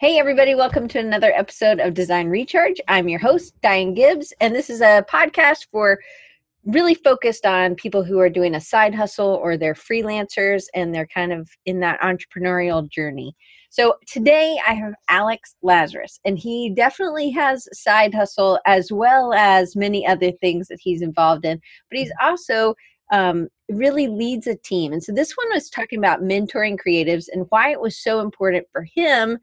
Hey, everybody, welcome to another episode of Design Recharge. I'm your host, Diane Gibbs, and this is a podcast for really focused on people who are doing a side hustle or they're freelancers and they're kind of in that entrepreneurial journey. So today I have Alex Lazaris, and he definitely has side hustle as well as many other things that he's involved in, but he's also um, really leads a team. And so this one was talking about mentoring creatives and why it was so important for him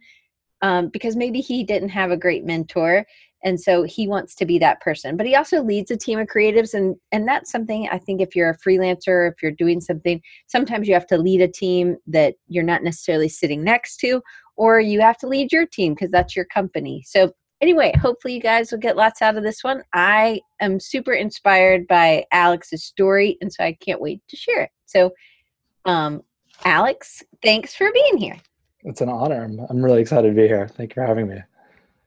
um, because maybe he didn't have a great mentor and so he wants to be that person. But he also leads a team of creatives and and that's something i think if you're a freelancer if you're doing something sometimes you have to lead a team that you're not necessarily sitting next to or you have to lead your team because that's your company. So anyway hopefully you guys will get lots out of this one. I am super inspired by alex's story and so i can't wait to share it. So um alex thanks for being here it's an honor. I'm, I'm really excited to be here. Thank you for having me.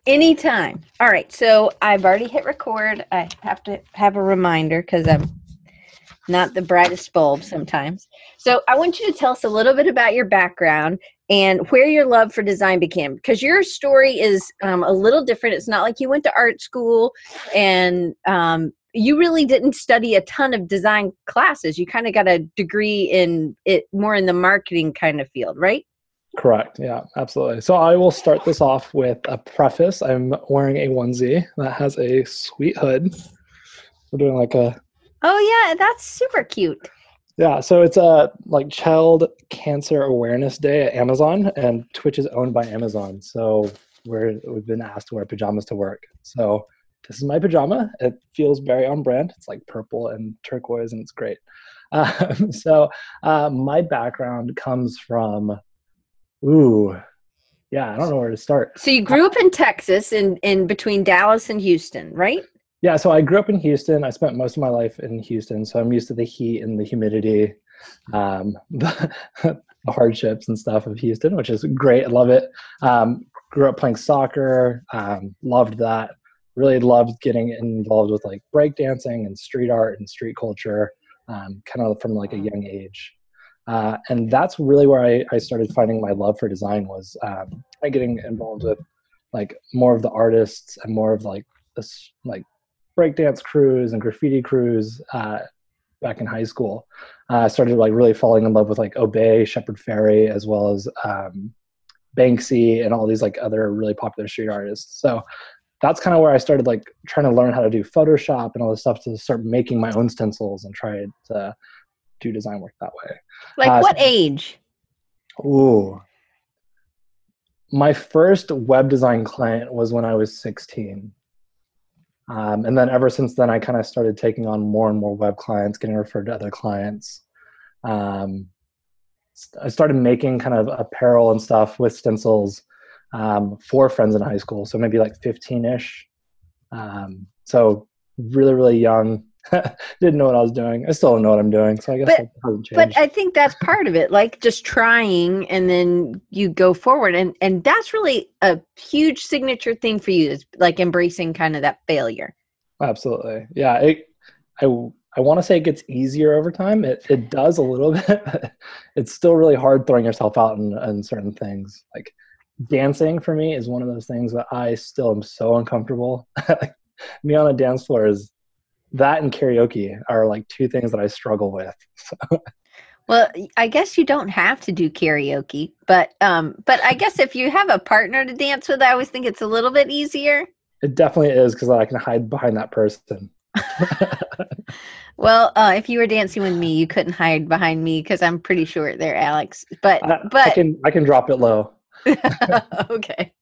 Anytime. All right. So I've already hit record. I have to have a reminder because I'm not the brightest bulb sometimes. So I want you to tell us a little bit about your background and where your love for design began because your story is um, a little different. It's not like you went to art school and um, you really didn't study a ton of design classes. You kind of got a degree in it more in the marketing kind of field, right? Correct. Yeah, absolutely. So I will start this off with a preface. I'm wearing a onesie that has a sweet hood. We're doing like a. Oh yeah, that's super cute. Yeah, so it's a like Child Cancer Awareness Day at Amazon, and Twitch is owned by Amazon. So we're we've been asked to wear pajamas to work. So this is my pajama. It feels very on brand. It's like purple and turquoise, and it's great. Um, so uh, my background comes from Ooh, yeah, I don't know where to start. So you grew up in Texas, in in between Dallas and Houston, right? Yeah, so I grew up in Houston. I spent most of my life in Houston, so I'm used to the heat and the humidity, um, the, the hardships and stuff of Houston, which is great. I love it. Um, grew up playing soccer, um, loved that. Really loved getting involved with like breakdancing and street art and street culture, um, kind of from like a young age. Uh, and that's really where I, I started finding my love for design was um, getting involved with like more of the artists and more of like this like breakdance crews and graffiti crews uh, back in high school. Uh, I started like really falling in love with like Obey, Shepard Fairey, as well as um, Banksy and all these like other really popular street artists. So that's kind of where I started like trying to learn how to do Photoshop and all this stuff to start making my own stencils and try to do design work that way. Like uh, what age? Ooh. My first web design client was when I was 16. Um, and then ever since then, I kind of started taking on more and more web clients, getting referred to other clients. Um, I started making kind of apparel and stuff with stencils um, for friends in high school. So maybe like 15 ish. Um, so really, really young. didn't know what I was doing. I still don't know what I'm doing, so I guess but, it hasn't changed. But I think that's part of it, like just trying, and then you go forward, and and that's really a huge signature thing for you, is like embracing kind of that failure. Absolutely, yeah. It, I I want to say it gets easier over time. It it does a little bit. it's still really hard throwing yourself out in, in certain things. Like dancing for me is one of those things that I still am so uncomfortable. me on a dance floor is that and karaoke are like two things that I struggle with. So. Well, I guess you don't have to do karaoke, but um, but I guess if you have a partner to dance with, I always think it's a little bit easier. It definitely is because I can hide behind that person. well, uh, if you were dancing with me, you couldn't hide behind me because I'm pretty short there, Alex. But I, but I can I can drop it low. okay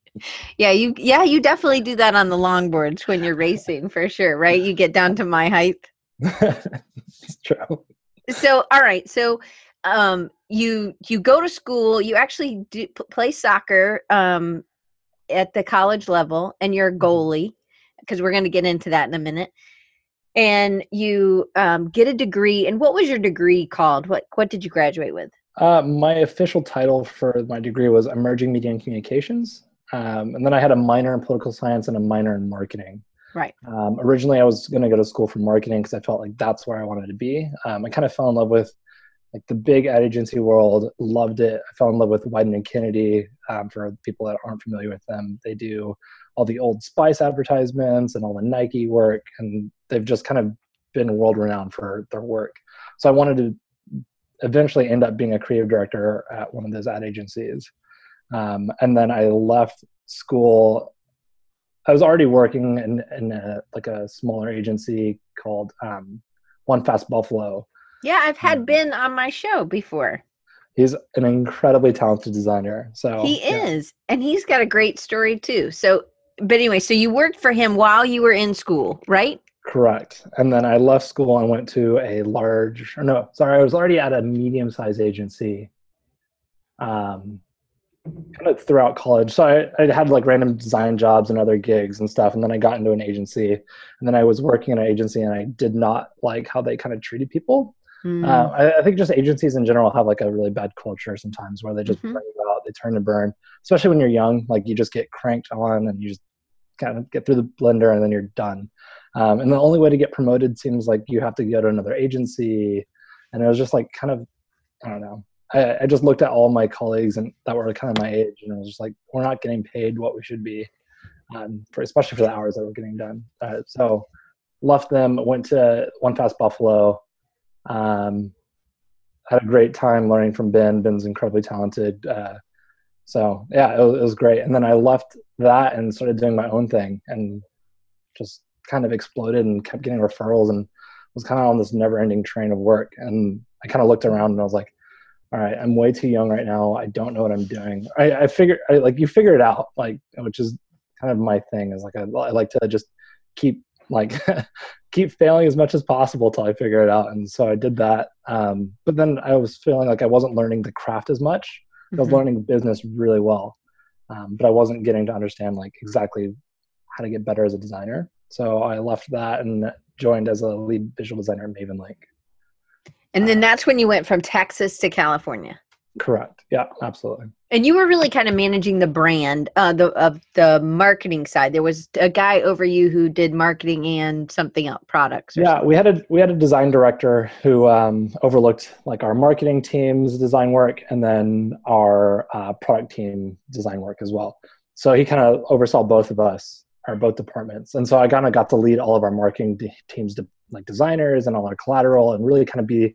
yeah, you yeah, you definitely do that on the longboards when you're racing for sure, right? You get down to my height. it's true. So, all right. So, um you you go to school, you actually do play soccer um at the college level and you're a mm-hmm. goalie because we're going to get into that in a minute. And you um, get a degree. And what was your degree called? What what did you graduate with? Uh, my official title for my degree was Emerging Media and Communications. Um, and then I had a minor in political science and a minor in marketing. Right. Um, originally, I was going to go to school for marketing because I felt like that's where I wanted to be. Um, I kind of fell in love with like the big ad agency world. Loved it. I fell in love with Wieden and Kennedy. Um, for people that aren't familiar with them, they do all the Old Spice advertisements and all the Nike work, and they've just kind of been world renowned for their work. So I wanted to eventually end up being a creative director at one of those ad agencies. Um, and then I left school. I was already working in, in a, like a smaller agency called um, One Fast Buffalo. Yeah, I've had um, Ben on my show before. He's an incredibly talented designer. So he is, and he's got a great story too. So, but anyway, so you worked for him while you were in school, right? Correct. And then I left school and went to a large, or no, sorry, I was already at a medium sized agency um, kind of throughout college. So I, I had like random design jobs and other gigs and stuff. And then I got into an agency and then I was working in an agency and I did not like how they kind of treated people. Mm. Uh, I, I, think just agencies in general have like a really bad culture sometimes where they just mm-hmm. burn you out, they turn to burn, especially when you're young. Like you just get cranked on and you just kind of get through the blender and then you're done. Um, and the only way to get promoted seems like you have to go to another agency. And it was just like kind of, I don't know. I, I just looked at all my colleagues and that were kind of my age, and I was just like, we're not getting paid what we should be, um, for especially for the hours that we're getting done. Uh, so left them, went to One Fast Buffalo. Um, had a great time learning from Ben. Ben's incredibly talented. Uh, so yeah, it was, it was, great. And then I left that and started doing my own thing and just kind of exploded and kept getting referrals and was kind of on this never ending train of work. And I kind of looked around and I was like, all right, I'm way too young right now. I don't know what I'm doing. I, I figure, I, like you figure it out, like, which is kind of my thing is like, I, I like to just keep like keep failing as much as possible till I figure it out. And so I did that. Um, but then I was feeling like I wasn't learning the craft as much. Mm-hmm. I was mm-hmm. learning business really well, um, but I wasn't getting to understand like exactly how to get better as a designer. So I left that and joined as a lead visual designer at Mavenlink. And then that's when you went from Texas to California. Correct. Yeah, absolutely. And you were really kind of managing the brand, uh, the of the marketing side. There was a guy over you who did marketing and something else, products. yeah, something. we had a we had a design director who um, overlooked like our marketing team's design work and then our uh, product team design work as well. So he kind of oversaw both of us our both departments. And so I kind of got to lead all of our marketing de- teams, de- like designers and all our collateral, and really kind of be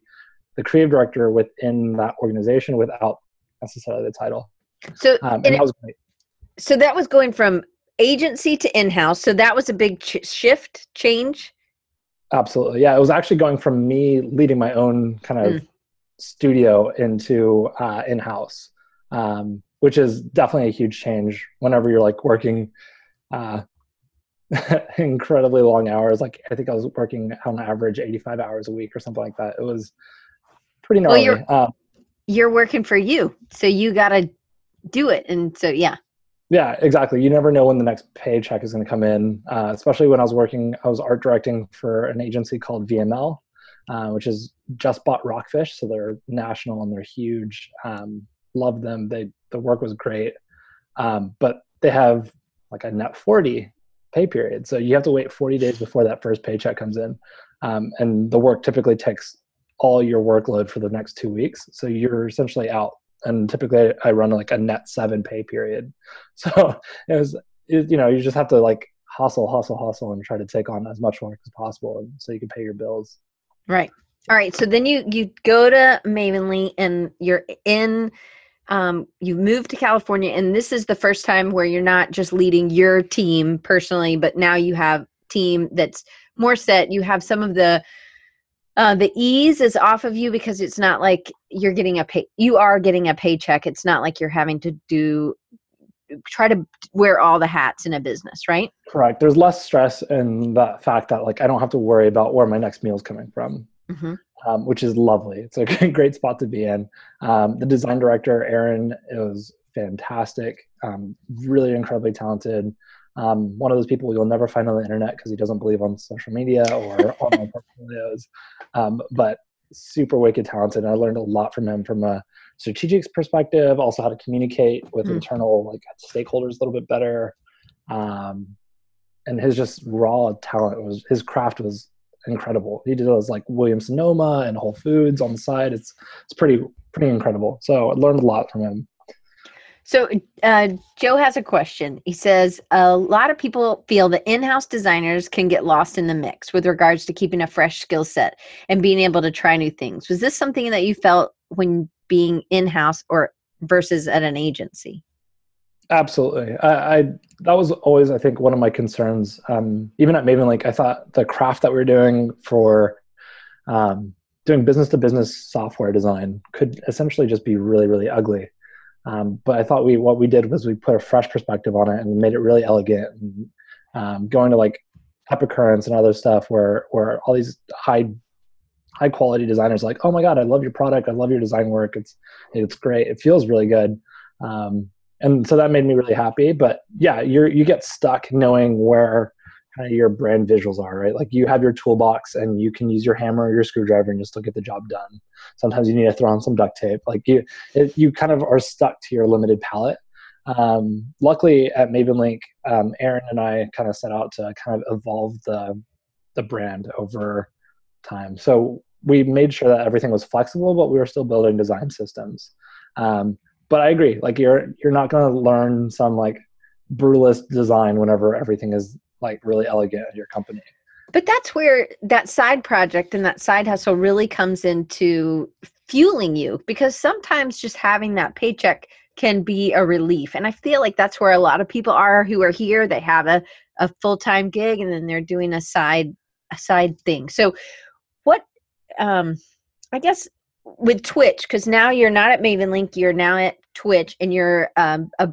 the creative director within that organization without necessarily the title. So um, and, that was great. So that was going from agency to in-house. So that was a big ch- shift, change. Absolutely, yeah. It was actually going from me leading my own kind of mm. studio into uh, in-house, um, which is definitely a huge change. Whenever you're like working uh, incredibly long hours. Like I think I was working on average 85 hours a week or something like that. It was pretty gnarly. Well, you're, um, you're working for you, so you got to do it. And so, yeah. Yeah, exactly. You never know when the next paycheck is going to come in. Uh, especially when I was working, I was art directing for an agency called VML, uh, which is just bought Rockfish, so they're national and they're huge. Um, love them. They the work was great, um, but they have like a net 40 pay period. So you have to wait 40 days before that first paycheck comes in. Um, and the work typically takes all your workload for the next two weeks. So you're essentially out. And typically I run like a net seven pay period. So it was, it, you know, you just have to like hustle, hustle, hustle and try to take on as much work as possible so you can pay your bills. Right. All right. So then you, you go to Mavenlink and you're in um, you've moved to California, and this is the first time where you're not just leading your team personally, but now you have team that's more set. You have some of the uh, the ease is off of you because it's not like you're getting a pay. You are getting a paycheck. It's not like you're having to do try to wear all the hats in a business, right? Correct. There's less stress in the fact that like I don't have to worry about where my next meal is coming from. Mm-hmm um, which is lovely. It's a great spot to be in. Um, the design director, Aaron, is fantastic, um, really incredibly talented. Um, one of those people you'll never find on the internet because he doesn't believe on social media or online portfolios, um, but super wicked talented. And I learned a lot from him from a strategic perspective, also how to communicate with mm. internal like stakeholders a little bit better. Um, and his just raw talent was his craft was incredible. He does like Williams Sonoma and Whole Foods on the side. It's it's pretty pretty incredible. So I learned a lot from him. So uh, Joe has a question. He says a lot of people feel that in-house designers can get lost in the mix with regards to keeping a fresh skill set and being able to try new things. Was this something that you felt when being in-house or versus at an agency? Absolutely. I, I, that was always I think one of my concerns. Um, even at Mavenlink, I thought the craft that we are doing for um, doing business to business software design could essentially just be really really ugly. Um, but I thought we what we did was we put a fresh perspective on it and made it really elegant. And, um, going to like Epicurrence and other stuff where where all these high high quality designers like, oh my god, I love your product, I love your design work. It's it's great. It feels really good. Um, and so that made me really happy. But yeah, you're you get stuck knowing where kind of your brand visuals are, right? Like you have your toolbox and you can use your hammer or your screwdriver and you still get the job done. Sometimes you need to throw on some duct tape. Like you, it, you kind of are stuck to your limited palette. Um, luckily at Mavenlink, um, Aaron and I kind of set out to kind of evolve the the brand over time. So we made sure that everything was flexible, but we were still building design systems. Um, but I agree, like you're you're not going to learn some like brutalist design whenever everything is like really elegant at your company. But that's where that side project and that side hustle really comes into fueling you because sometimes just having that paycheck can be a relief. And I feel like that's where a lot of people are who are here. They have a, a full time gig and then they're doing a side a side thing. So what um I guess with Twitch, because now you're not at Mavenlink, you're now at Twitch and you're um, a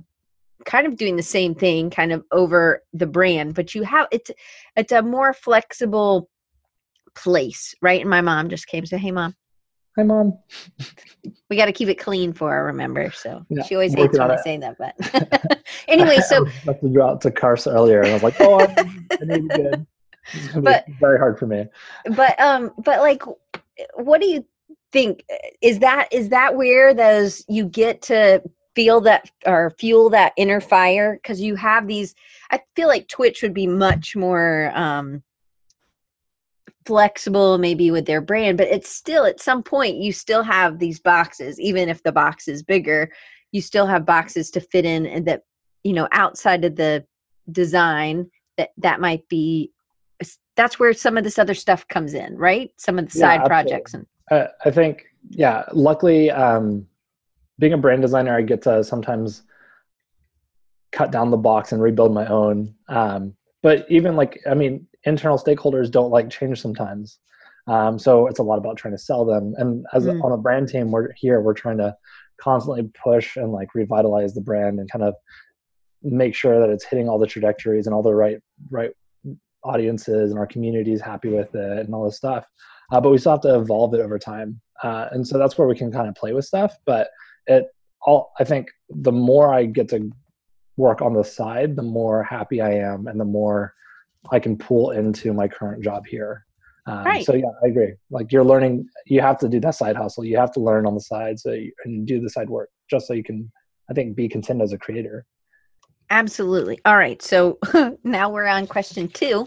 kind of doing the same thing kind of over the brand but you have it's it's a more flexible place right? And my mom just came so hey mom. Hi mom. We got to keep it clean for her remember? So yeah, she always hates when i say that but anyway so I to go out to Cars earlier and i was like oh i need good but very hard for me. but um but like what do you think is that is that where those you get to feel that or fuel that inner fire because you have these i feel like twitch would be much more um flexible maybe with their brand but it's still at some point you still have these boxes even if the box is bigger you still have boxes to fit in and that you know outside of the design that that might be that's where some of this other stuff comes in right? Some of the side projects and uh, i think yeah luckily um being a brand designer, I get to sometimes cut down the box and rebuild my own. Um, but even like, I mean, internal stakeholders don't like change sometimes. Um, so it's a lot about trying to sell them. And as mm. a, on a brand team, we're here, we're trying to constantly push and like revitalize the brand and kind of make sure that it's hitting all the trajectories and all the right, right audiences and our community is happy with it and all this stuff. Uh, but we still have to evolve it over time. Uh, and so that's where we can kind of play with stuff. But it all i think the more i get to work on the side the more happy i am and the more i can pull into my current job here. Um, right. so yeah i agree. Like you're learning you have to do that side hustle. You have to learn on the side so you, and do the side work just so you can i think be content as a creator Absolutely. All right. So now we're on question two.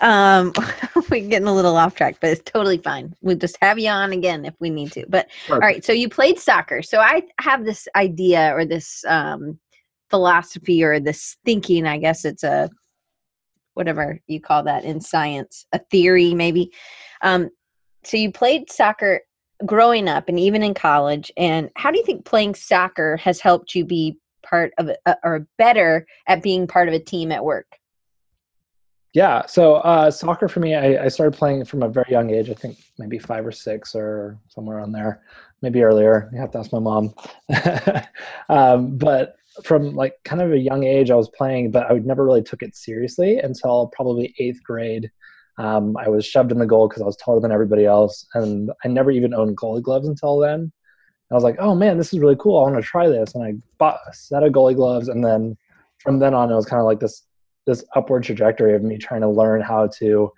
Um, we're getting a little off track, but it's totally fine. We'll just have you on again if we need to. But Perfect. all right. So you played soccer. So I have this idea or this um, philosophy or this thinking. I guess it's a whatever you call that in science, a theory maybe. Um, so you played soccer growing up and even in college. And how do you think playing soccer has helped you be part of uh, or better at being part of a team at work? Yeah, so uh, soccer for me, I, I, started playing from a very young age. I think maybe five or six or somewhere on there, maybe earlier. You have to ask my mom. um, but from like kind of a young age, I was playing, but I never really took it seriously until probably eighth grade. Um, I was shoved in the goal because I was taller than everybody else, and I never even owned goalie gloves until then. I was like, oh man, this is really cool. I want to try this. And I bought a set of goalie gloves. And then from then on, it was kind of like this, this upward trajectory of me trying to learn how to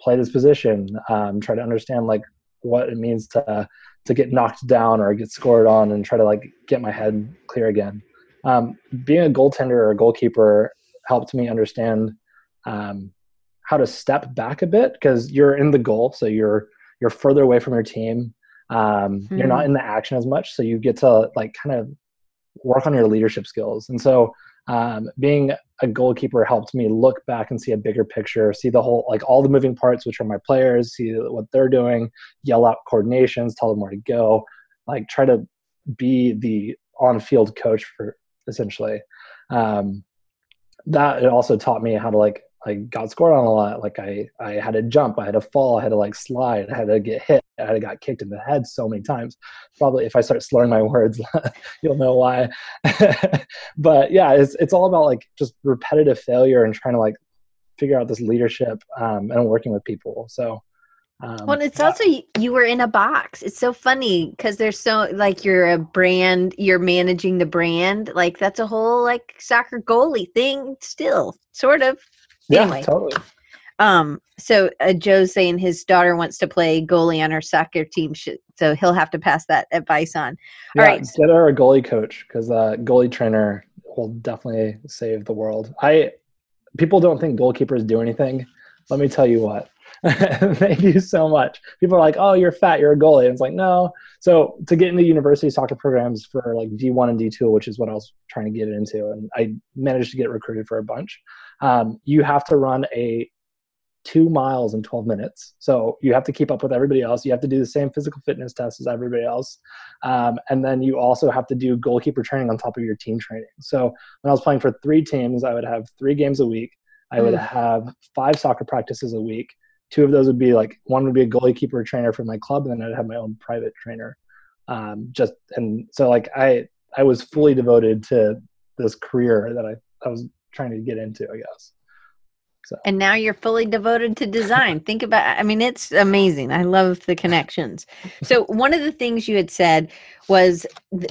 play this position, um, try to understand like what it means to, to get knocked down or get scored on and try to like get my head clear again. Um, being a goaltender or a goalkeeper helped me understand um, how to step back a bit because you're in the goal, so you're you're further away from your team. Um, hmm. You're not hmm. in the action as much, so you get to like kind of work on your leadership skills. And so um, being a goalkeeper helped me look back and see a bigger picture, see the whole, like all the moving parts, which are my players, see what they're doing, yell out coordinations, tell them where to go, like try to be the on-field coach for essentially. Um, that it also taught me how to like I got scored on a lot. Like I, I had to jump, I had to fall, I had to like slide, I had to get hit, I had to got kicked in the head so many times. Probably if I start slurring my words, you'll know why. but yeah, it's it's all about like just repetitive failure and trying to like figure out this leadership um, and working with people. So um, well, it's yeah. also you were in a box. It's so funny because there's so like you're a brand, you're managing the brand. Like that's a whole like soccer goalie thing, still sort of. Yeah, anyway. totally. Um, so uh, Joe's saying his daughter wants to play goalie on her soccer team, so he'll have to pass that advice on. All yeah, right, get her a goalie coach because uh, goalie trainer will definitely save the world. I people don't think goalkeepers do anything. Let me tell you what. Thank you so much. People are like, "Oh, you're fat. You're a goalie." And it's like, no. So to get into university soccer programs for like D1 and D2, which is what I was trying to get into, and I managed to get recruited for a bunch. Um, you have to run a two miles in 12 minutes. So you have to keep up with everybody else. You have to do the same physical fitness test as everybody else. Um, and then you also have to do goalkeeper training on top of your team training. So when I was playing for three teams, I would have three games a week. I would mm. have five soccer practices a week. Two of those would be like one would be a goalkeeper trainer for my club, and then I'd have my own private trainer. Um, just and so like I I was fully devoted to this career that I, I was trying to get into, I guess. So. And now you're fully devoted to design. Think about I mean it's amazing. I love the connections. So one of the things you had said was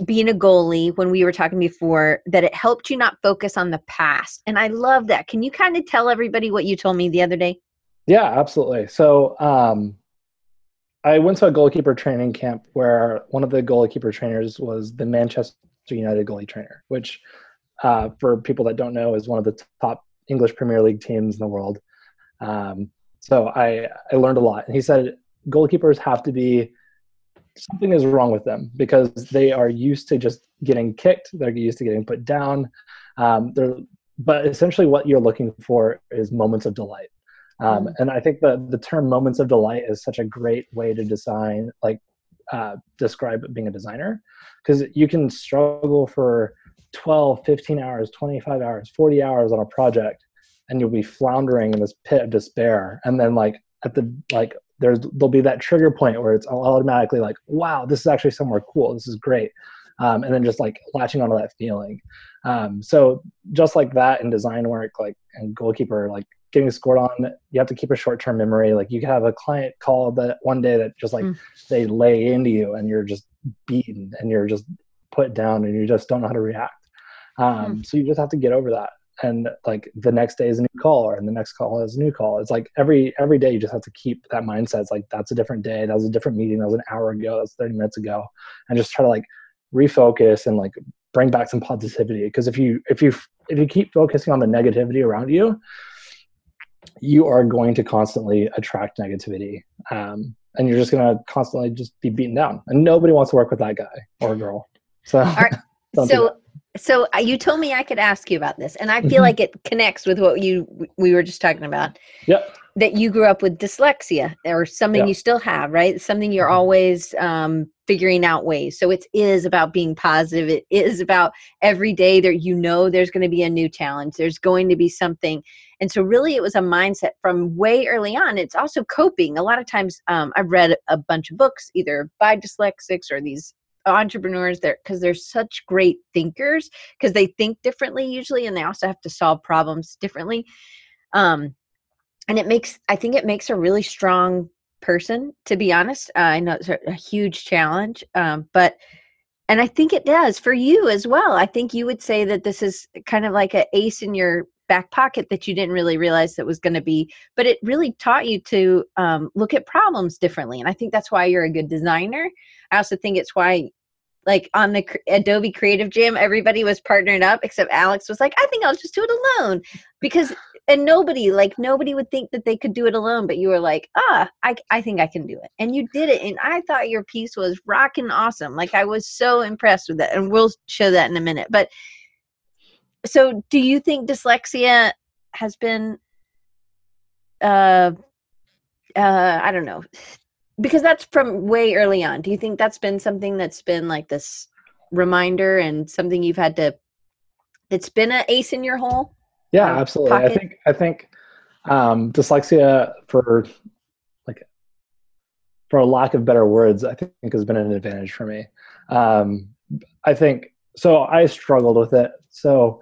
being a goalie when we were talking before that it helped you not focus on the past. And I love that. Can you kind of tell everybody what you told me the other day? Yeah, absolutely. So um I went to a goalkeeper training camp where one of the goalkeeper trainers was the Manchester United goalie trainer, which uh, for people that don't know is one of the top English Premier League teams in the world. Um, so I I learned a lot. And he said goalkeepers have to be something is wrong with them because they are used to just getting kicked. They're used to getting put down. Um, they're but essentially what you're looking for is moments of delight. Um, mm. and I think the the term moments of delight is such a great way to design like uh, describe being a designer because you can struggle for 12, 15 hours, 25 hours, 40 hours on a project and you'll be floundering in this pit of despair. And then like at the like there's there'll be that trigger point where it's automatically like, wow, this is actually somewhere cool. This is great. Um, and then just like latching onto that feeling. Um, so just like that in design work, like and goalkeeper, like getting scored on, you have to keep a short-term memory. Like you could have a client call that one day that just like mm. they lay into you and you're just beaten and you're just put down and you just don't know how to react. Um, mm. So you just have to get over that. And like the next day is a new call, or and the next call is a new call. It's like every every day you just have to keep that mindset. It's like that's a different day. That was a different meeting. That was an hour ago. That's thirty minutes ago, and just try to like refocus and like bring back some positivity. Because if you if you if you keep focusing on the negativity around you, you are going to constantly attract negativity. Um, and you're just going to constantly just be beaten down. And nobody wants to work with that guy or girl. So, so so uh, you told me I could ask you about this, and I feel mm-hmm. like it connects with what you we were just talking about. Yep. That you grew up with dyslexia, or something yep. you still have, right? Something you're mm-hmm. always um, figuring out ways. So it is about being positive. It is about every day that you know there's going to be a new challenge. There's going to be something, and so really it was a mindset from way early on. It's also coping. A lot of times, um, I've read a bunch of books either by dyslexics or these entrepreneurs there because they're such great thinkers because they think differently usually and they also have to solve problems differently um and it makes i think it makes a really strong person to be honest uh, i know it's a, a huge challenge um but and i think it does for you as well i think you would say that this is kind of like an ace in your back pocket that you didn't really realize that was going to be but it really taught you to um, look at problems differently and i think that's why you're a good designer. I also think it's why like on the Adobe Creative Jam, everybody was partnered up except Alex was like, I think I'll just do it alone because and nobody like nobody would think that they could do it alone but you were like ah I, I think i can do it and you did it and i thought your piece was rocking awesome like i was so impressed with it and we'll show that in a minute but so do you think dyslexia has been uh uh i don't know because that's from way early on. Do you think that's been something that's been like this reminder and something you've had to it's been an ace in your hole? Yeah um, absolutely. Pocket? i think i think um dyslexia for like for a lack of better words i think has been an advantage for me. Um i think so i struggled with it. So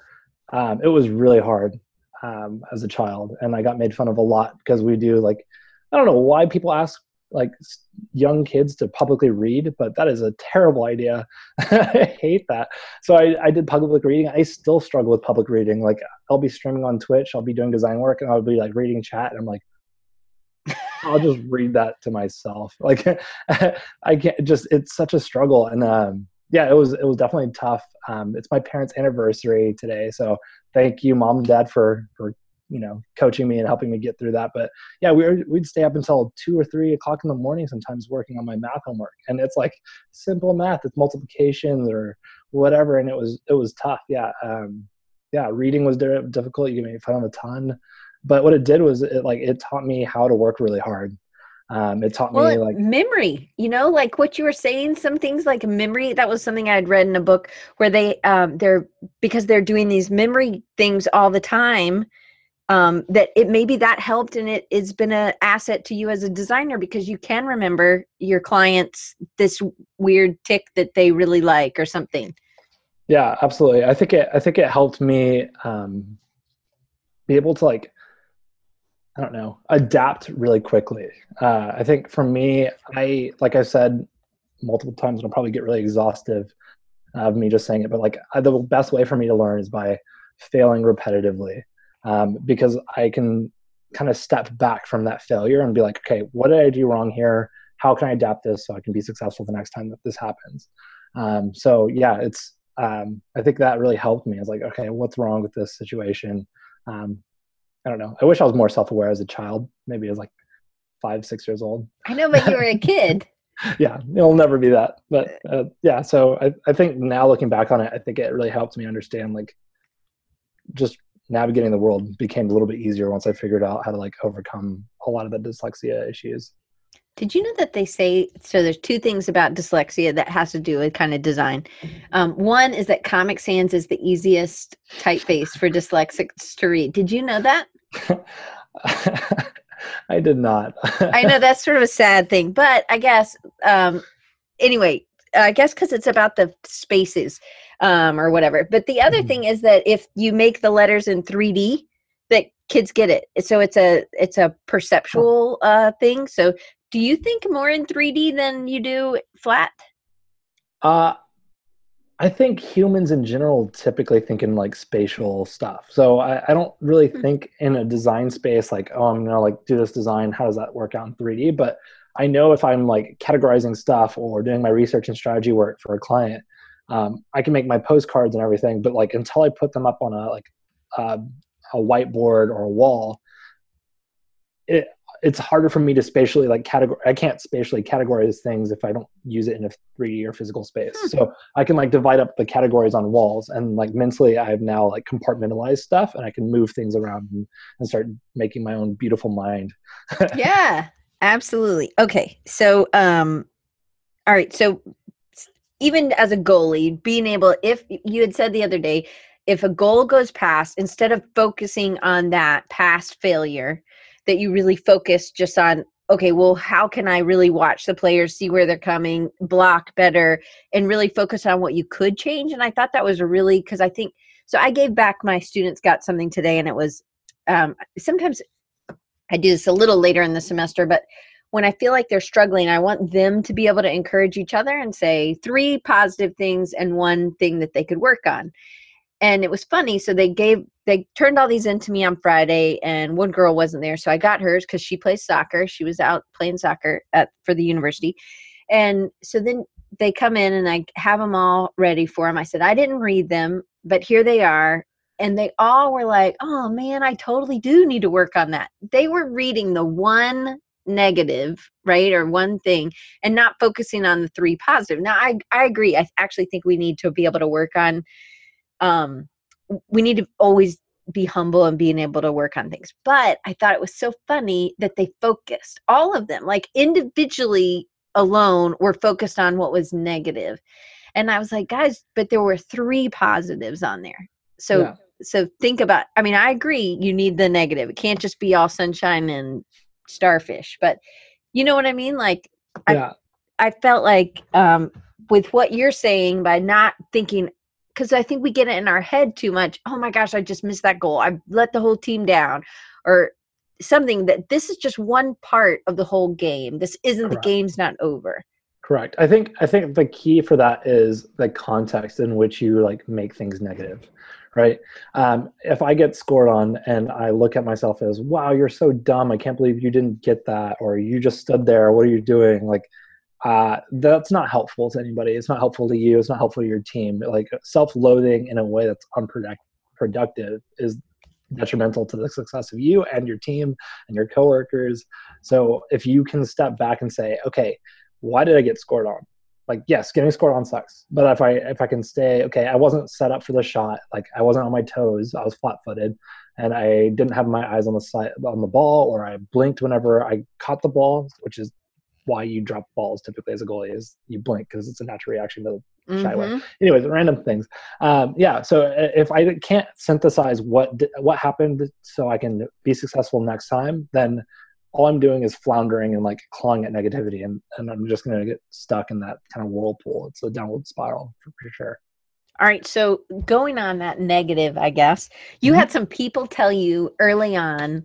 um, it was really hard um, as a child and i got made fun of a lot because we do like i don't know why people ask like young kids to publicly read, but that is a terrible idea. I hate that. So I, I did public reading. I still struggle with public reading. Like I'll be streaming on Twitch, I'll be doing design work, and I'll be like reading chat, and I'm like, I'll just read that to myself. Like I can't just. It's such a struggle, and um, yeah, it was it was definitely tough. Um, it's my parents' anniversary today, so thank you, mom and dad, for for you know coaching me and helping me get through that. But yeah we were, we'd stay up until two or three o'clock in the morning sometimes working on my math homework. And it's like simple math. It's multiplication or whatever and it was it was tough. Yeah um, yeah reading was difficult. You made fun of a ton. But what it did was it like it taught me how to work really hard um, it taught well, me like memory you know like what you were saying some things like memory that was something i had read in a book where they um, they're because they're doing these memory things all the time um, that it maybe that helped and it, it's been an asset to you as a designer because you can remember your clients this weird tick that they really like or something. Yeah absolutely. I think it i think it helped me um, be able to like i don't know adapt really quickly uh, i think for me i like i said multiple times and i'll probably get really exhaustive of me just saying it but like the best way for me to learn is by failing repetitively um, because I can kind of step back from that failure and be like, okay, what did I do wrong here? How can I adapt this so I can be successful the next time that this happens? Um, so yeah, it's um, I think that really helped me. I was like, okay, what's wrong with this situation? Um, I don't know. I wish I was more self-aware as a child. Maybe as like five, six years old. I know, but you were a kid. yeah, it'll never be that. But uh, yeah, so I, I think now looking back on it, I think it really helped me understand like just navigating the world became a little bit easier once I figured out how to like overcome a lot of the dyslexia issues. Did you know that they say so? There's two things about dyslexia that has to do with kind of design. Um, one is that Comic Sans is the easiest typeface for dyslexics to read. Did you know that? I did not. I know that's sort of a sad thing, but I guess um, anyway. I guess because it's about the spaces um, or whatever. But the other mm-hmm. thing is that if you make the letters in 3D, that kids get it. So it's a it's a perceptual uh, thing. So do you think more in 3D than you do flat? Uh, I think humans in general typically think in like spatial stuff. So I, I don't really mm-hmm. think in a design space like, oh, I'm gonna like do this design. How does that work out in 3D? But I know if I'm like categorizing stuff or doing my research and strategy work for a client, um, I can make my postcards and everything, but like until I put them up on a like uh, a whiteboard or a wall, it it's harder for me to spatially like categorize. I can't spatially categorize things if I don't use it in a 3D or physical space. Hmm. So I can like divide up the categories on walls and like mentally I've now like compartmentalized stuff and I can move things around and, and start making my own beautiful mind. yeah, absolutely. Okay. So, um, all right. So even as a goalie, being able, if you had said the other day, if a goal goes past, instead of focusing on that past failure, that you really focus just on, okay, well, how can I really watch the players, see where they're coming, block better, and really focus on what you could change? And I thought that was a really, because I think, so I gave back my students got something today, and it was um, sometimes I do this a little later in the semester, but when I feel like they're struggling, I want them to be able to encourage each other and say three positive things and one thing that they could work on. And it was funny. So they gave, they turned all these into me on Friday, and one girl wasn't there. So I got hers because she plays soccer. She was out playing soccer at for the university. And so then they come in and I have them all ready for them. I said, I didn't read them, but here they are. And they all were like, oh man, I totally do need to work on that. They were reading the one negative, right? Or one thing and not focusing on the three positive. Now, I, I agree. I actually think we need to be able to work on, um, we need to always be humble and being able to work on things. But I thought it was so funny that they focused, all of them, like individually alone, were focused on what was negative. And I was like, guys, but there were three positives on there. So yeah. so think about I mean, I agree you need the negative. It can't just be all sunshine and starfish. But you know what I mean? Like yeah. I I felt like um with what you're saying by not thinking because I think we get it in our head too much. Oh my gosh, I just missed that goal. I let the whole team down, or something that this is just one part of the whole game. This isn't Correct. the game's not over. Correct. I think I think the key for that is the context in which you like make things negative, right? Um, if I get scored on and I look at myself as, "Wow, you're so dumb! I can't believe you didn't get that," or "You just stood there. What are you doing?" Like uh, that's not helpful to anybody. It's not helpful to you. It's not helpful to your team. Like self-loathing in a way that's unproductive is detrimental to the success of you and your team and your coworkers. So if you can step back and say, okay, why did I get scored on? Like, yes, getting scored on sucks. But if I if I can stay, okay, I wasn't set up for the shot. Like I wasn't on my toes. I was flat-footed, and I didn't have my eyes on the side on the ball, or I blinked whenever I caught the ball, which is why you drop balls typically as a goalie is you blink because it's a natural reaction to shy mm-hmm. away. Anyways, random things. Um, yeah. So if I can't synthesize what what happened so I can be successful next time, then all I'm doing is floundering and like clawing at negativity, and and I'm just gonna get stuck in that kind of whirlpool. It's a downward spiral for, for sure. All right, so going on that negative, I guess you mm-hmm. had some people tell you early on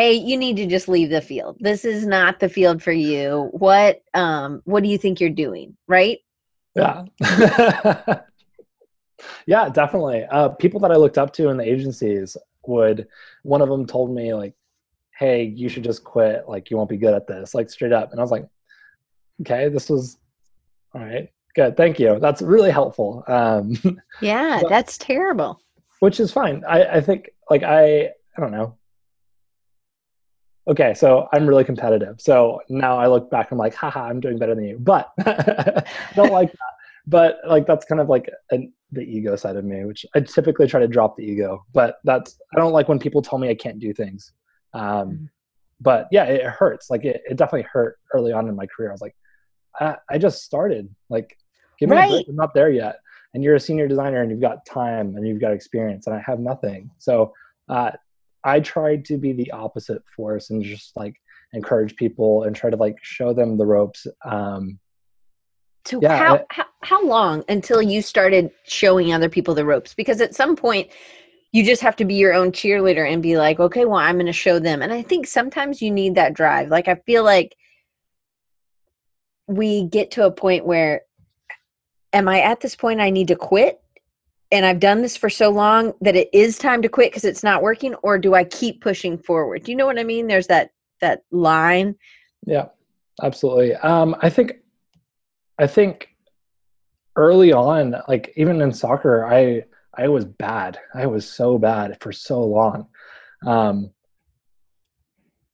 hey you need to just leave the field. This is not the field for you. What um what do you think you're doing? Right? Yeah. Yeah definitely. Uh people that i looked up to in the agencies would one of them told me like hey you should just quit. Like you won't be good at this like straight up. And i was like okay this was all right good. Thank you. That's really helpful. Um yeah but, that's terrible. Which is fine. I i think like i i don't know okay, so I'm really competitive. So now I look back, I'm like, haha, I'm doing better than you. But I don't like that. But like that's kind of like a, the ego side of me, which I typically try to drop the ego. But that's I don't like when people tell me I can't do things. Um, mm-hmm. but yeah, it hurts. Like it, it definitely hurt early on in my career. I was like, I, I just started. Like, give me right. a break. I'm not there yet. And you're a senior designer and you've got time and you've got experience, and I have nothing. So uh, I tried to be the opposite force and just like encourage people and try to like show them the ropes. Um, so yeah, how, it, how how long until you started showing other people the ropes? Because at some point you just have to be your own cheerleader and be like, okay, well, I'm going to show them. And I think sometimes you need that drive. Like I feel like we get to a point where am I at this point I need to quit? And I've done this for so long that it is time to quit because it's not working, or do I keep pushing forward? Do you know what I mean? There's that that line. Yeah, absolutely. Um, I think, I think, early on, like even in soccer, I I was bad. I was so bad for so long. Um,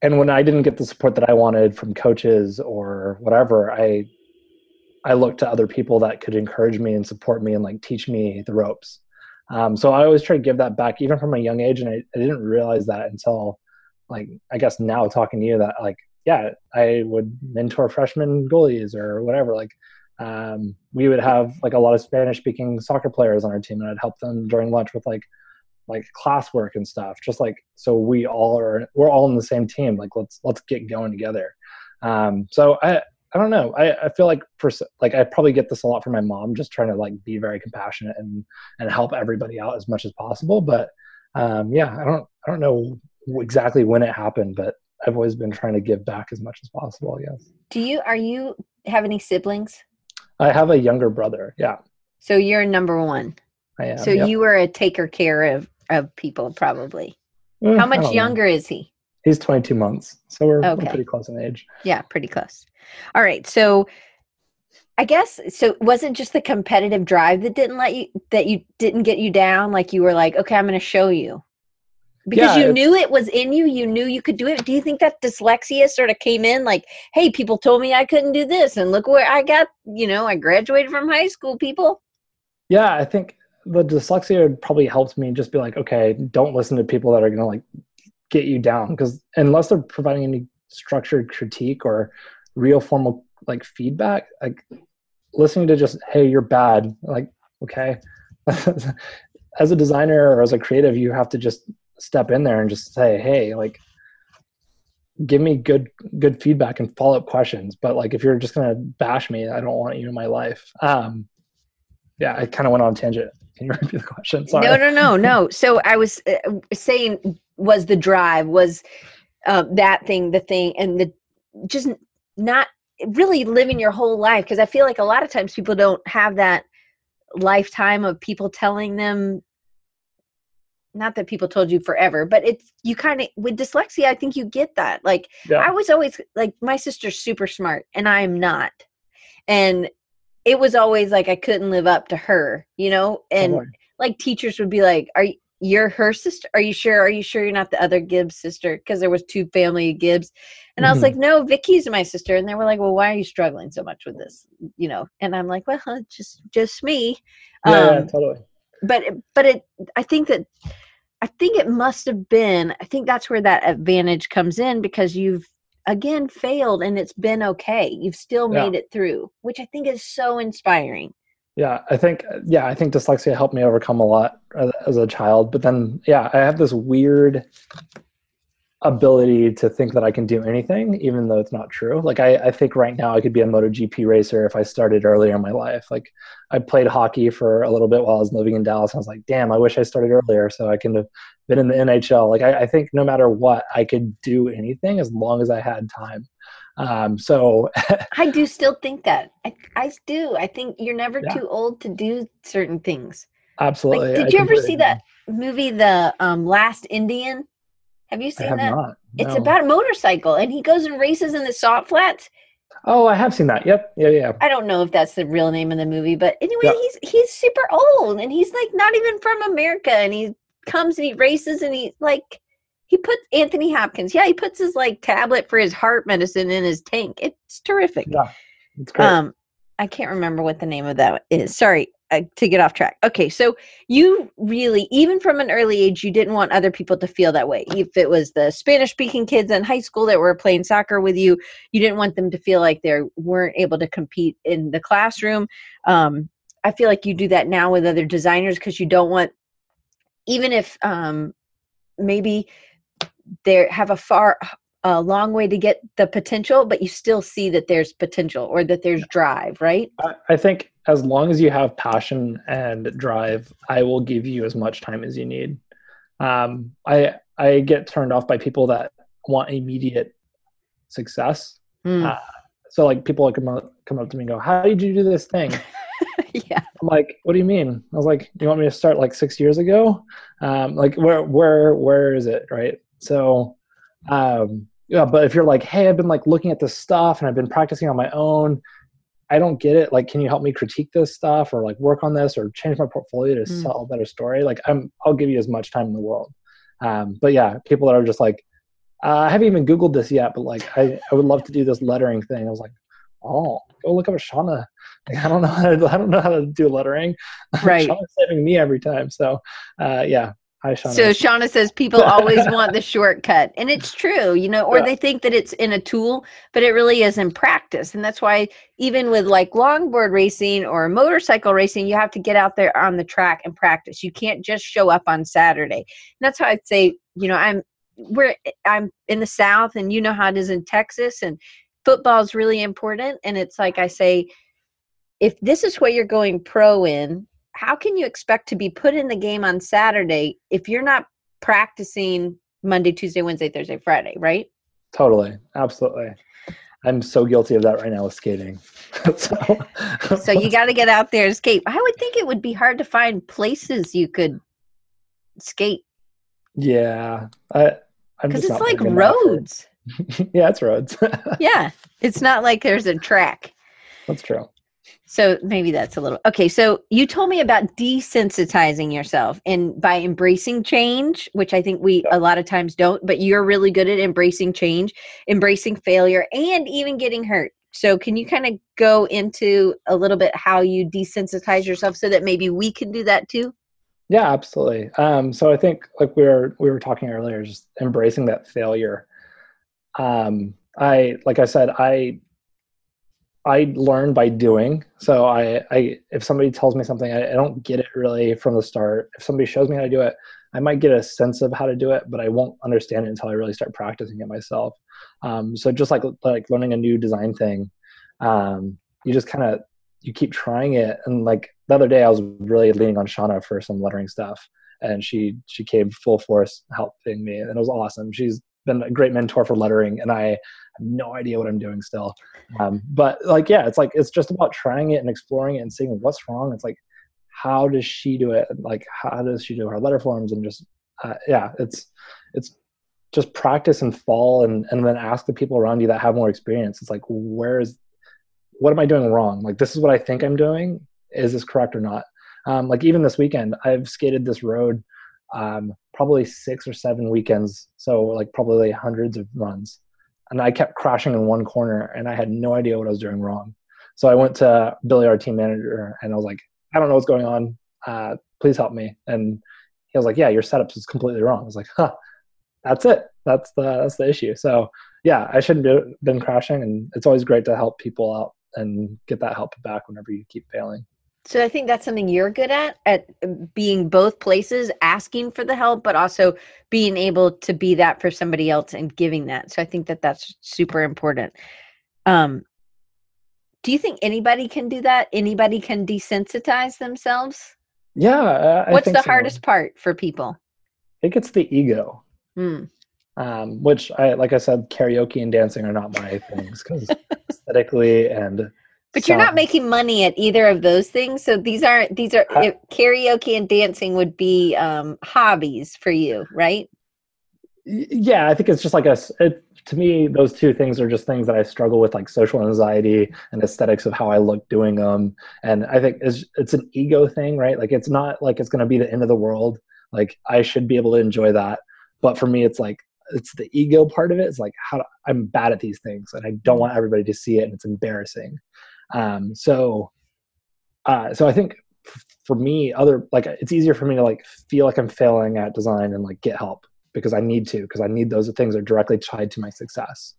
and when I didn't get the support that I wanted from coaches or whatever, I I looked to other people that could encourage me and support me and like teach me the ropes. Um, so I always try to give that back, even from a young age, and I, I didn't realize that until like I guess now talking to you that like yeah I would mentor freshman goalies or whatever like um, we would have like a lot of Spanish speaking soccer players on our team and I'd help them during lunch with like like classwork and stuff just like so we all are we're all in the same team like let's let's get going together um, so I I don't know. I, I feel like for like I probably get this a lot from my mom, just trying to like be very compassionate and and help everybody out as much as possible. But um, yeah, I don't I don't know exactly when it happened, but I've always been trying to give back as much as possible. Yes. Do you are you have any siblings? I have a younger brother. Yeah. So you're number one. I am. So yep. you were a taker care of of people probably. Mm, How much younger know. is he? He's 22 months, so we're, okay. we're pretty close in age. Yeah, pretty close. All right, so I guess so. wasn't just the competitive drive that didn't let you that you didn't get you down? Like you were like, okay, I'm going to show you because Yeah, you knew it was in you. You knew you could do it. Do you think that dyslexia sort of came in? Like, hey, people told me I couldn't do this, and look where I got. You know, I graduated from high school. People. Yeah, I think the dyslexia probably helps me just be like, okay, don't listen to people that are gonna like get you down because unless they're providing any structured critique or real formal like feedback, like listening to just hey, you're bad, like okay. as a designer or as a creative, you have to just step in there and just say, hey, like give me good good feedback and follow up questions. But like if you're just gonna bash me, I don't want you in my life. Um yeah, I kind of went on a tangent. Can you repeat the question? Sorry. No, no, no, no. So I was uh, saying, was the drive was uh, that thing the thing, and the just not really living your whole life because I feel like a lot of times people don't have that lifetime of people telling them. Not that people told you forever, but it's you kind of with dyslexia. I think you get that. Like Yeah. I was always like my sister's super smart and I am not. And it was always like I couldn't live up to her, you know? And Totally. like teachers would be like, "Are you you're her sister? Are you sure? Are you sure you're not the other Gibbs sister?" Because there was two family of Gibbs, and I was Mhm. like, "No, Vicky's my sister." And they were like, "Well, why are you struggling so much with this?" You know? And I'm like, "Well, just just me." yeah, yeah, Um, totally. but but it i think that i think it must have been i think that's where that advantage comes in because you've again failed and it's been okay you've still Yeah. made it through which i think is so inspiring Yeah, I think yeah, I think dyslexia helped me overcome a lot as, as a child. But then yeah, I have this weird ability to think that I can do anything, even though it's not true. Like I, I think right now I could be a MotoGP racer if I started earlier in my life. Like I played hockey for a little bit while I was living in Dallas. I was like, damn, I wish I started earlier so I can have been in the NHL. Like I, I think no matter what, I could do anything as long as I had time. Um, so i do still think that i, I do i think you're never Yeah. too old to do certain things absolutely. like I did you ever see agree. that movie the um last indian have you I seen have that not. it's about a motorcycle and he goes and races in the salt flats Oh, I have seen that. Yep. Yeah, yeah. I don't know if that's the real name of the movie, but anyway, Yeah. he's he's super old and he's like not even from America and he comes and he races and he like he puts Anthony Hopkins. Yeah, he puts his like tablet for his heart medicine in his tank. It's terrific. Yeah. It's great. Um I can't remember what the name of that is. Sorry uh, to get off track. Okay, so you really even from an early age you didn't want other people to feel that way. If it was the Spanish speaking kids in high school that were playing soccer with you, you didn't want them to feel like they weren't able to compete in the classroom um, i feel like you do that now with other designers because you don't want even if um, maybe they have a far a long way to get the potential but you still see that there's potential or that there's drive right I, think as long as you have passion and drive, I will give you as much time as you need. Um, I I get turned off by people that want immediate success. Mm, Uh, So like people come up, come up to me and go, "How did you do this thing?" yeah I'm like, "What do you mean?" I was like, "You want me to start like six years ago? Um, like where where where is it?" Right. So, um, yeah. But if you're like, "Hey, I've been like looking at this stuff and I've been practicing on my own," I don't get it. Like, can you help me critique this stuff or like work on this or change my portfolio to Mm. sell a better story? Like, I'm I'll give you as much time in the world. Um, but yeah, people that are just like, uh, I haven't even Googled this yet, but like, I, I would love to do this lettering thing. I was like, oh, go look up Shauna. Like, I don't know how to, I don't know how to do lettering. Right. Shauna's saving me every time. So, uh, yeah. Hi, Shauna. so shauna says people always want the shortcut and it's true you know or Yeah. they think that it's in a tool but it really is in practice and that's why even with like longboard racing or motorcycle racing you have to get out there on the track and practice you can't just show up on saturday and that's how i'd say you know i'm we're i'm in the south and you know how it is in texas and football is really important and it's like i say if this is what you're going pro in how can you expect to be put in the game on saturday if you're not practicing monday tuesday wednesday thursday friday right totally. Absolutely. I'm so guilty of that right now with skating. so, so you got to get out there and skate i would think it would be hard to find places you could skate yeah, I, because it's like roads yeah, it's roads. yeah it's not like there's a track That's true. So maybe that's a little okay. So you told me about desensitizing yourself and by embracing change, which I think we a lot of times don't, but you're really good at embracing change, embracing failure, and even getting hurt. So can you kind of go into a little bit how you desensitize yourself so that maybe we can do that too? Yeah, absolutely. Um, so I think like we were we were talking earlier, just embracing that failure. Um, I like I said, I I learn by doing. So I, I if somebody tells me something, I, I, don't get it really from the start. If somebody shows me how to do it, I might get a sense of how to do it, but I won't understand it until I really start practicing it myself. Um, so just like like learning a new design thing, um, you just kind of you keep trying it. And like the other day, I was really leaning on Shauna for some lettering stuff, and she she came full force helping me, and it was awesome. She's been a great mentor for lettering, and I have no idea what I'm doing still. Um, but like, yeah, it's like it's just about trying it and exploring it and seeing what's wrong. It's like, how does she do it? Like, how does she do her letter forms? And just, uh, yeah, it's it's just practice and fall and and then ask the people around you that have more experience. It's like, where is what am I doing wrong? Like, this is what I think I'm doing. Is this correct or not? Um, like even this weekend, I've skated this road um, probably six or seven weekends, so like probably hundreds of runs and I kept crashing in one corner and I had no idea what I was doing wrong. So I went to Billy, our team manager, and I was like, I don't know what's going on. Uh, please help me. And he was like, Yeah, your setup is completely wrong. I was like, Huh, that's it. That's the that's the issue. So yeah, I shouldn't have been crashing, and it's always great to help people out and get that help back whenever you keep failing. So I think that's something you're good at at being both places, asking for the help, but also being able to be that for somebody else and giving that. So I think that that's super important. Um, do you think anybody can do that? Anybody can desensitize themselves? Yeah. I What's the so. hardest part for people? I think it's the ego. Hmm. Um, which I, like I said, karaoke and dancing are not my things because aesthetically and but you're not making money at either of those things. So these aren't these are uh, karaoke and dancing would be um, hobbies for you, right? Yeah, I think it's just like a. It, to me, those two things are just things that I struggle with, like social anxiety and aesthetics of how I look doing them. And I think it's it's an ego thing, right? Like it's not like it's going to be the end of the world. Like I should be able to enjoy that, but for me, it's like it's the ego part of it. It's like how I'm bad at these things, and I don't want everybody to see it, and it's embarrassing. Um, so, uh, so I think for me, other like it's easier for me to like feel like I'm failing at design and like get help because I need to because I need those things are directly tied to my success.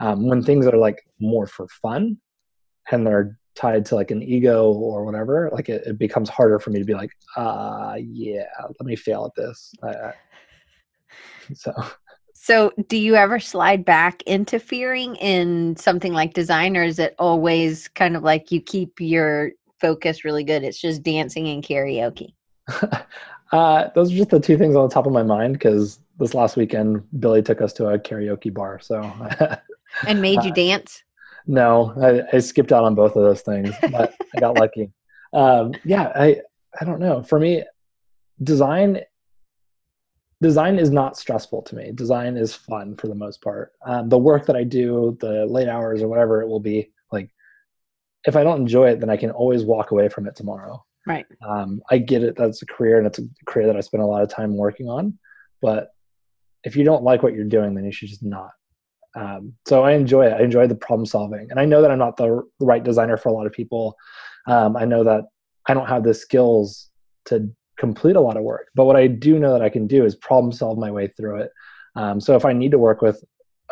Um, when things are like more for fun and they're tied to like an ego or whatever, like it, it becomes harder for me to be like, uh, yeah, let me fail at this. Uh, so so, do you ever slide back into fearing in something like design, or is it always kind of like you keep your focus really good? It's just dancing and karaoke. uh, those are just the two things on the top of my mind because this last weekend Billy took us to a karaoke bar. So, and made you uh, dance? No, I, I, skipped out on both of those things, but I got lucky. Um, yeah, I I don't know. For me, design design is not stressful to me. Design is fun for the most part. Um, the work that I do, the late hours or whatever it will be, like if I don't enjoy it, then I can always walk away from it tomorrow. Right. Um, I get it. That's a career, and it's a career that I spend a lot of time working on. But if you don't like what you're doing, then you should just not. Um, so I enjoy it. I enjoy the problem solving, and I know that I'm not the, right designer for a lot of people. Um, I know that I don't have the skills to complete a lot of work. But what I do know that I can do is problem solve my way through it. Um, so if I need to work with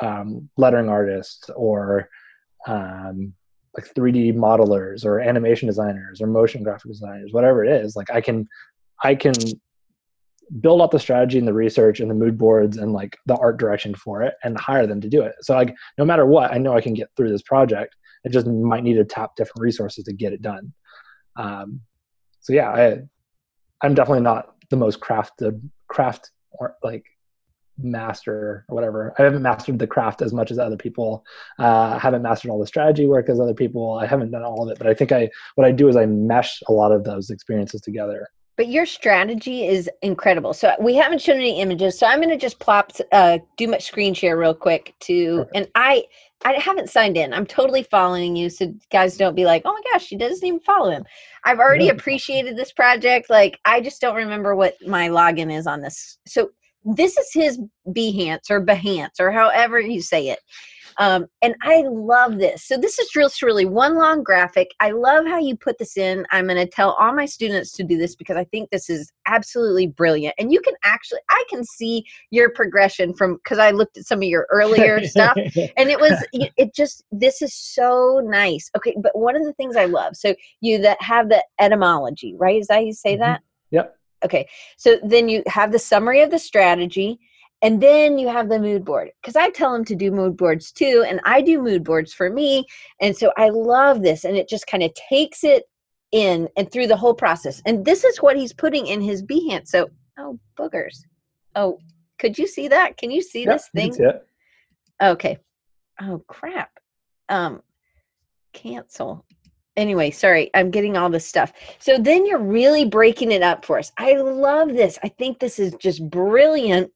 um, lettering artists or um, like 3D modelers or animation designers or motion graphic designers, whatever it is, like I can, I can build up the strategy and the research and the mood boards and like the art direction for it and hire them to do it. So like no matter what, I know I can get through this project. It just might need to tap different resources to get it done. Um, so yeah, I I'm definitely not the most crafted craft or like master or whatever. I haven't mastered the craft as much as other people. Uh, I haven't mastered all the strategy work as other people. I haven't done all of it, but I think I what I do is I mesh a lot of those experiences together. But your strategy is incredible. So we haven't shown any images. So I'm going to just plop, uh, do my screen share real quick to, and I, I haven't signed in. I'm totally following you. So guys don't be like, oh my gosh, she doesn't even follow him. I've already No. appreciated this project. Like I just don't remember what my login is on this. So this is his Behance or Behance or however you say it. Um, and I love this. So this is real really one long graphic. I love how you put this in. I'm going to tell all my students to do this because I think this is absolutely brilliant. And you can actually, I can see your progression from because I looked at some of your earlier stuff and it was it just this is so nice okay but one of the things i love so you that have the etymology right is that how you say Mhm. that Yep. okay so then you have the summary of the strategy and then you have the mood board because i tell them to do mood boards too and i do mood boards for me and so i love this and it just kind of takes it in and through the whole process and this is what he's putting in his behance so oh boogers oh could you see that can you see Yep, this thing it. Okay. Oh crap. Um cancel. Anyway, sorry. I'm getting all this stuff. So then you're really breaking it up for us. I love this. I think this is just brilliant.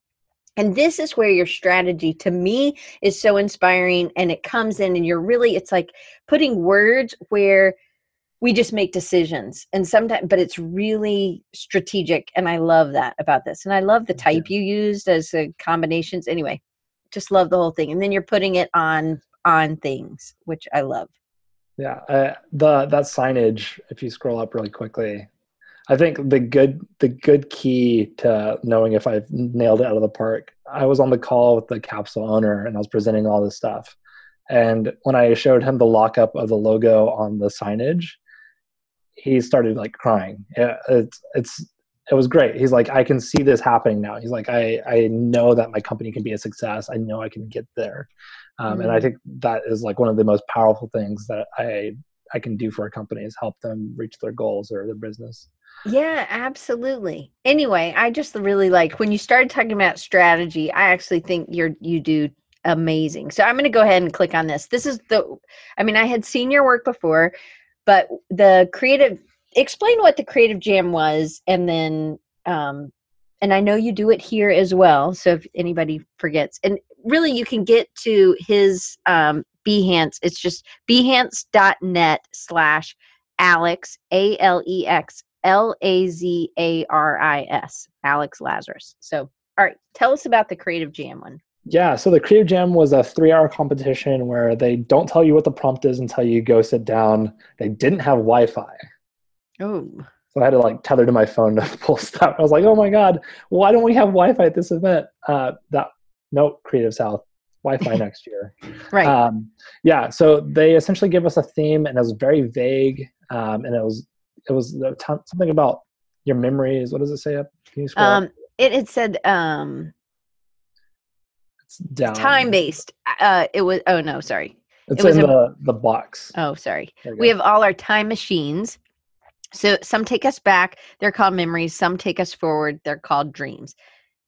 And this is where your strategy to me is so inspiring and it comes in and you're really it's like putting words where we just make decisions and sometimes but it's really strategic and I love that about this. And I love the type you used as a combinations anyway just love the whole thing and then you're putting it on on things which i love Yeah, uh, the that signage. If you scroll up really quickly, I think the good the good key to knowing if I've nailed it out of the park. I was on the call with the capsule owner, and I was presenting all this stuff. And when I showed him the lockup of the logo on the signage, he started like crying. It, it's it's it was great. He's like, I can see this happening now. He's like, I I know that my company can be a success. I know I can get there. Um, and I Mm. think that is like one of the most powerful things that I I can do for a company is help them reach their goals or their business. yeah absolutely. Anyway i just really like when you started talking about strategy i actually think you're you do amazing. So i'm going to go ahead and click on this. This is the i mean i had seen your work before but the creative explain what the creative jam was and then um and i know you do it here as well so if anybody forgets and really you can get to his um behance it's just behance.net slash alex a-l-e-x l-a-z-a-r-i-s alex Lazaris so all right tell us about the creative jam one Yeah, so the Creative Jam was a three-hour competition where they don't tell you what the prompt is until you go sit down. They didn't have Wi-Fi, oh so I had to like tether to my phone to pull stuff. I was like, oh my god, why don't we have Wi-Fi at this event? Uh, that nope, Creative South Wi-Fi next year. right Um, yeah, so they essentially gave us a theme, and it was very vague, um, and it was it was t- something about your memories. What does it say up? Can you scroll up? um it had said um It's down. time based uh it was oh no sorry It's it was in a- the the box. oh sorry we have all our time machines so some take us back they're called memories some take us forward they're called dreams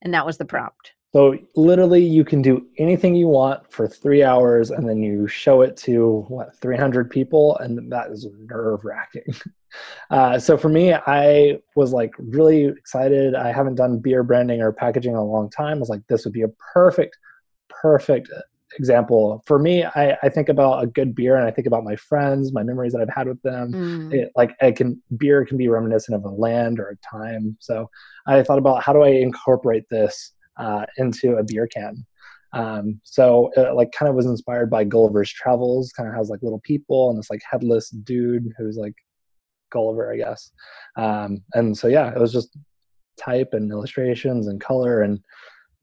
and that was the prompt So literally, you can do anything you want for three hours, and then you show it to what 300 people, and that is nerve wracking. Uh, so for me, I was like really excited. I haven't done beer branding or packaging in a long time. I was like, this would be a perfect, perfect example for me. I, I think about a good beer, and I think about my friends, my memories that I've had with them. Mm. it, like I can beer can be reminiscent of a land or a time. So I thought about how do I incorporate this uh, into a beer can. Um, so it, like kind of was inspired by Gulliver's Travels. Kind of has like little people and this like headless dude who's like Gulliver, I guess. Um, and so yeah, it was just type and illustrations and color and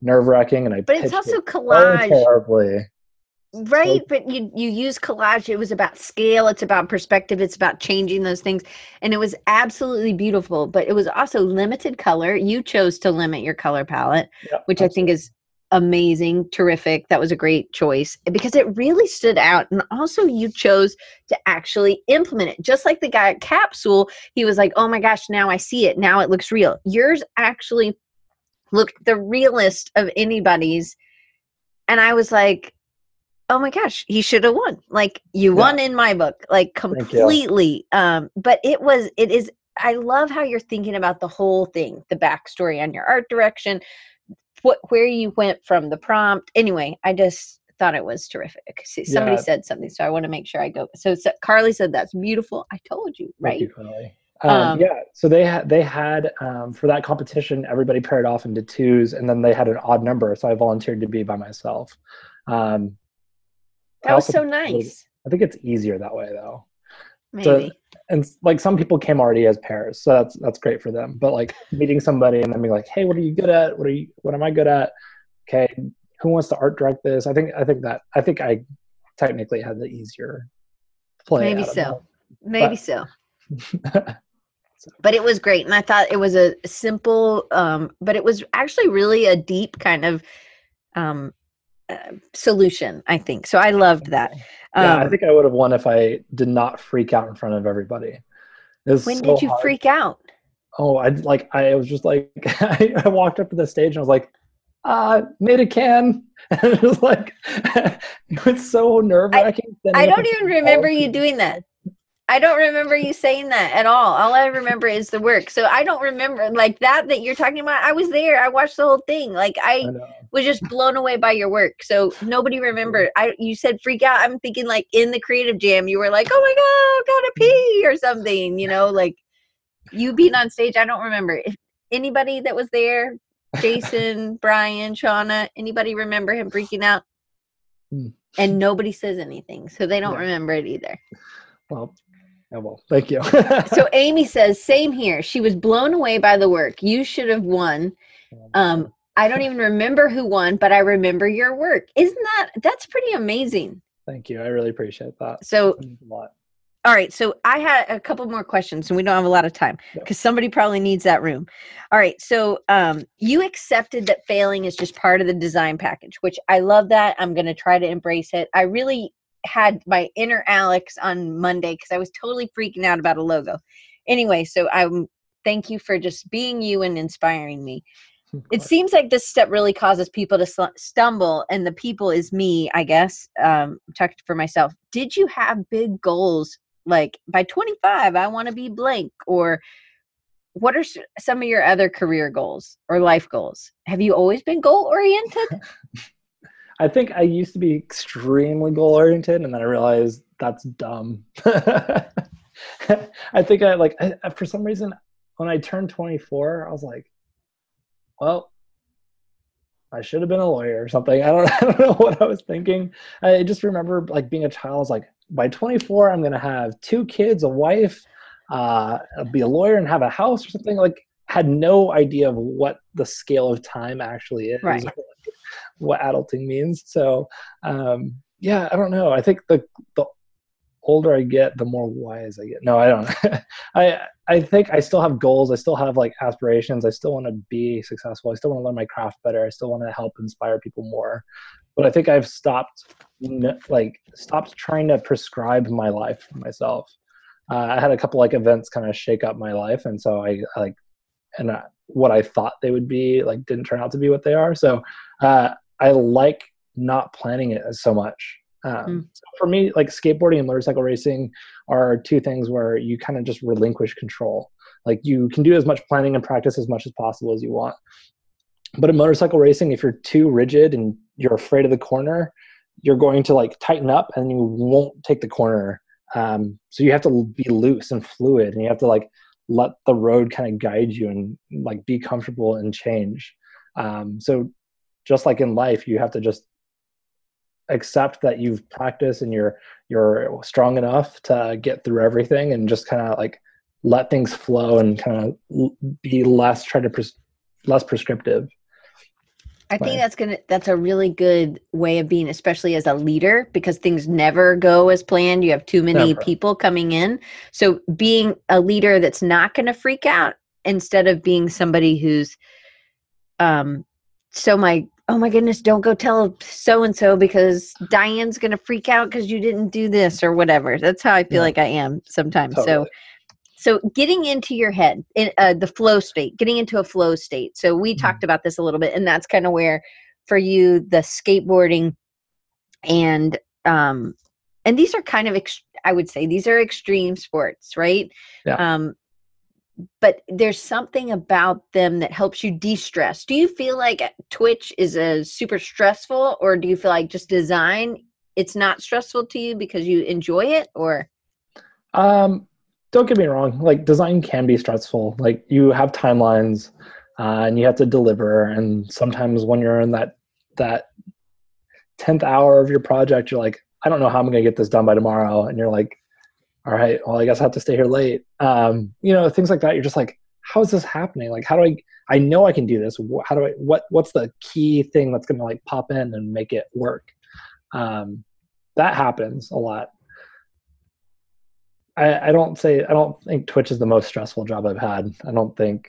nerve wracking. And I but it's also it collage terribly. Right but you you use collage it was about scale it's about perspective it's about changing those things and it was absolutely beautiful but it was also limited color you chose to limit your color palette Yep, which i think is amazing terrific that was a great choice because it really stood out and also you chose to actually implement it just like the guy at capsule he was like oh my gosh now i see it now it looks real. Yours actually looked the realest of anybody's and i was like oh my gosh he should have won like you Yeah. won in my book like completely um but it was it is I love how you're thinking about the whole thing, the backstory on your art direction, what where you went from the prompt. Anyway, I just thought it was terrific. See, somebody Yeah. said something, so I want to make sure I go. So, so Carly said that's beautiful. I told you, right? you, Carly. Um, Um, yeah, so they had they had um, for that competition, everybody paired off into twos, and then they had an odd number. So I volunteered to be by myself. Um, I That was so nice. I think it's easier that way though. So- Maybe. and like some people came already as pairs so that's that's great for them but like meeting somebody and then being like hey what are you good at what are you what am i good at okay who wants to art direct this i think i think that i think i technically had the easier play Maybe so. Maybe but- so so. But it was great, and I thought it was a simple, um, but it was actually really a deep kind of um, uh, solution. I think so. I loved that. yeah i Um, think i would have won if i did not freak out in front of everybody when so did you hard. freak out? oh i like i was just like i walked up to the stage and i was like uh made a can and it was like it was so nerve-wracking I don't even remember you doing that. I don't remember you saying that at all. All I remember is the work. So I don't remember like that that you're talking about. I was there. I watched the whole thing. Like I I know. Was just blown away by your work. So nobody remembered. I you said freak out. I'm thinking like in the creative jam, you were like, oh my god, gotta pee or something. You know, like you being on stage. I don't remember if anybody that was there. Jason, Brian, Shauna, anybody remember him freaking out? Hmm. And nobody says anything, so they don't Yeah. remember it either. Well, oh well, thank you. So Amy says, same here. She was blown away by the work. You should have won. Um, I don't even remember who won, but I remember your work. Isn't that that's pretty amazing? thank you. I really appreciate that. So, It a lot. all right. So I had a couple more questions, and we don't have a lot of time because somebody probably needs that room. All right. So um, you accepted that failing is just part of the design package, which I love. That I'm going to try to embrace it. I really had my inner Alex on Monday because I was totally freaking out about a logo. Anyway, so I'm thank you for just being you and inspiring me. It seems like this step really causes people to sl- stumble and the people is me i guess um I'm for myself. Did you have big goals? Like by 25 i want to be blank or what are some of your other career goals or life goals? Have you always been goal oriented? I think I used to be extremely goal oriented, and then I realized that's dumb. I think I like I- for some reason when I turned 24, I was like, well, I should have been a lawyer or something. I don't, I don't know what I was thinking. I just remember like being a child. I was like, by 24, I'm gonna have two kids, a wife, uh, be a lawyer, and have a house or something. Like, had no idea of what the scale of time actually is, Right. what adulting means. So, um, yeah, I don't know. I think the the older I get, the more wise I get. No, I don't. I I think I still have goals. I still have like aspirations. I still want to be successful. I still want to learn my craft better. I still want to help inspire people more. But I think I've stopped like stopped trying to prescribe my life for myself. Uh, I had a couple like events kind of shake up my life, and so I, I like and uh, what I thought they would be like didn't turn out to be what they are. So uh, I like not planning it so much. Um, Mm. so for me, like skateboarding and motorcycle racing are two things where you kind of just relinquish control. Like you can do as much planning and practice as much as possible as you want. But in motorcycle racing, if you're too rigid and you're afraid of the corner, you're going to like tighten up and you won't take the corner. Um, so you have to be loose and fluid, and you have to like let the road kind of guide you and like be comfortable and change. Um, so just like in life, you have to just accept that you've practiced and you're you're strong enough to get through everything and just kind of like let things flow and kind of be less try to pres- less prescriptive. I think that's gonna that's a really good way of being especially as a leader because things never go as planned. You have too many Never. people coming in. So being a leader that's not gonna freak out instead of being somebody who's um so my oh my goodness don't go tell so and so because diane's gonna freak out because you didn't do this or whatever that's how i feel Yeah. like i am sometimes so Totally. so getting into your head in uh, the flow state getting into a flow state so we Mhm. talked about this a little bit and that's kind of where for you the skateboarding and um and these are kind of ex- i would say these are extreme sports right Yeah. um but there's something about them that helps you de-stress. Do you feel like Twitch is a super stressful or do you feel like just design it's not stressful to you because you enjoy it or um don't get me wrong like design can be stressful like you have timelines uh, and you have to deliver and sometimes when you're in that that 10th hour of your project you're like i don't know how i'm going to get this done by tomorrow and you're like all right. Well i guess i have to stay here late. Um, you know things like that you're just like how is this happening? Like how do i i know i can do this. How do i what what's the key thing that's going to like pop in and make it work? Um, that happens a lot. I, I don't say I don't think Twitch is the most stressful job I've had. I don't think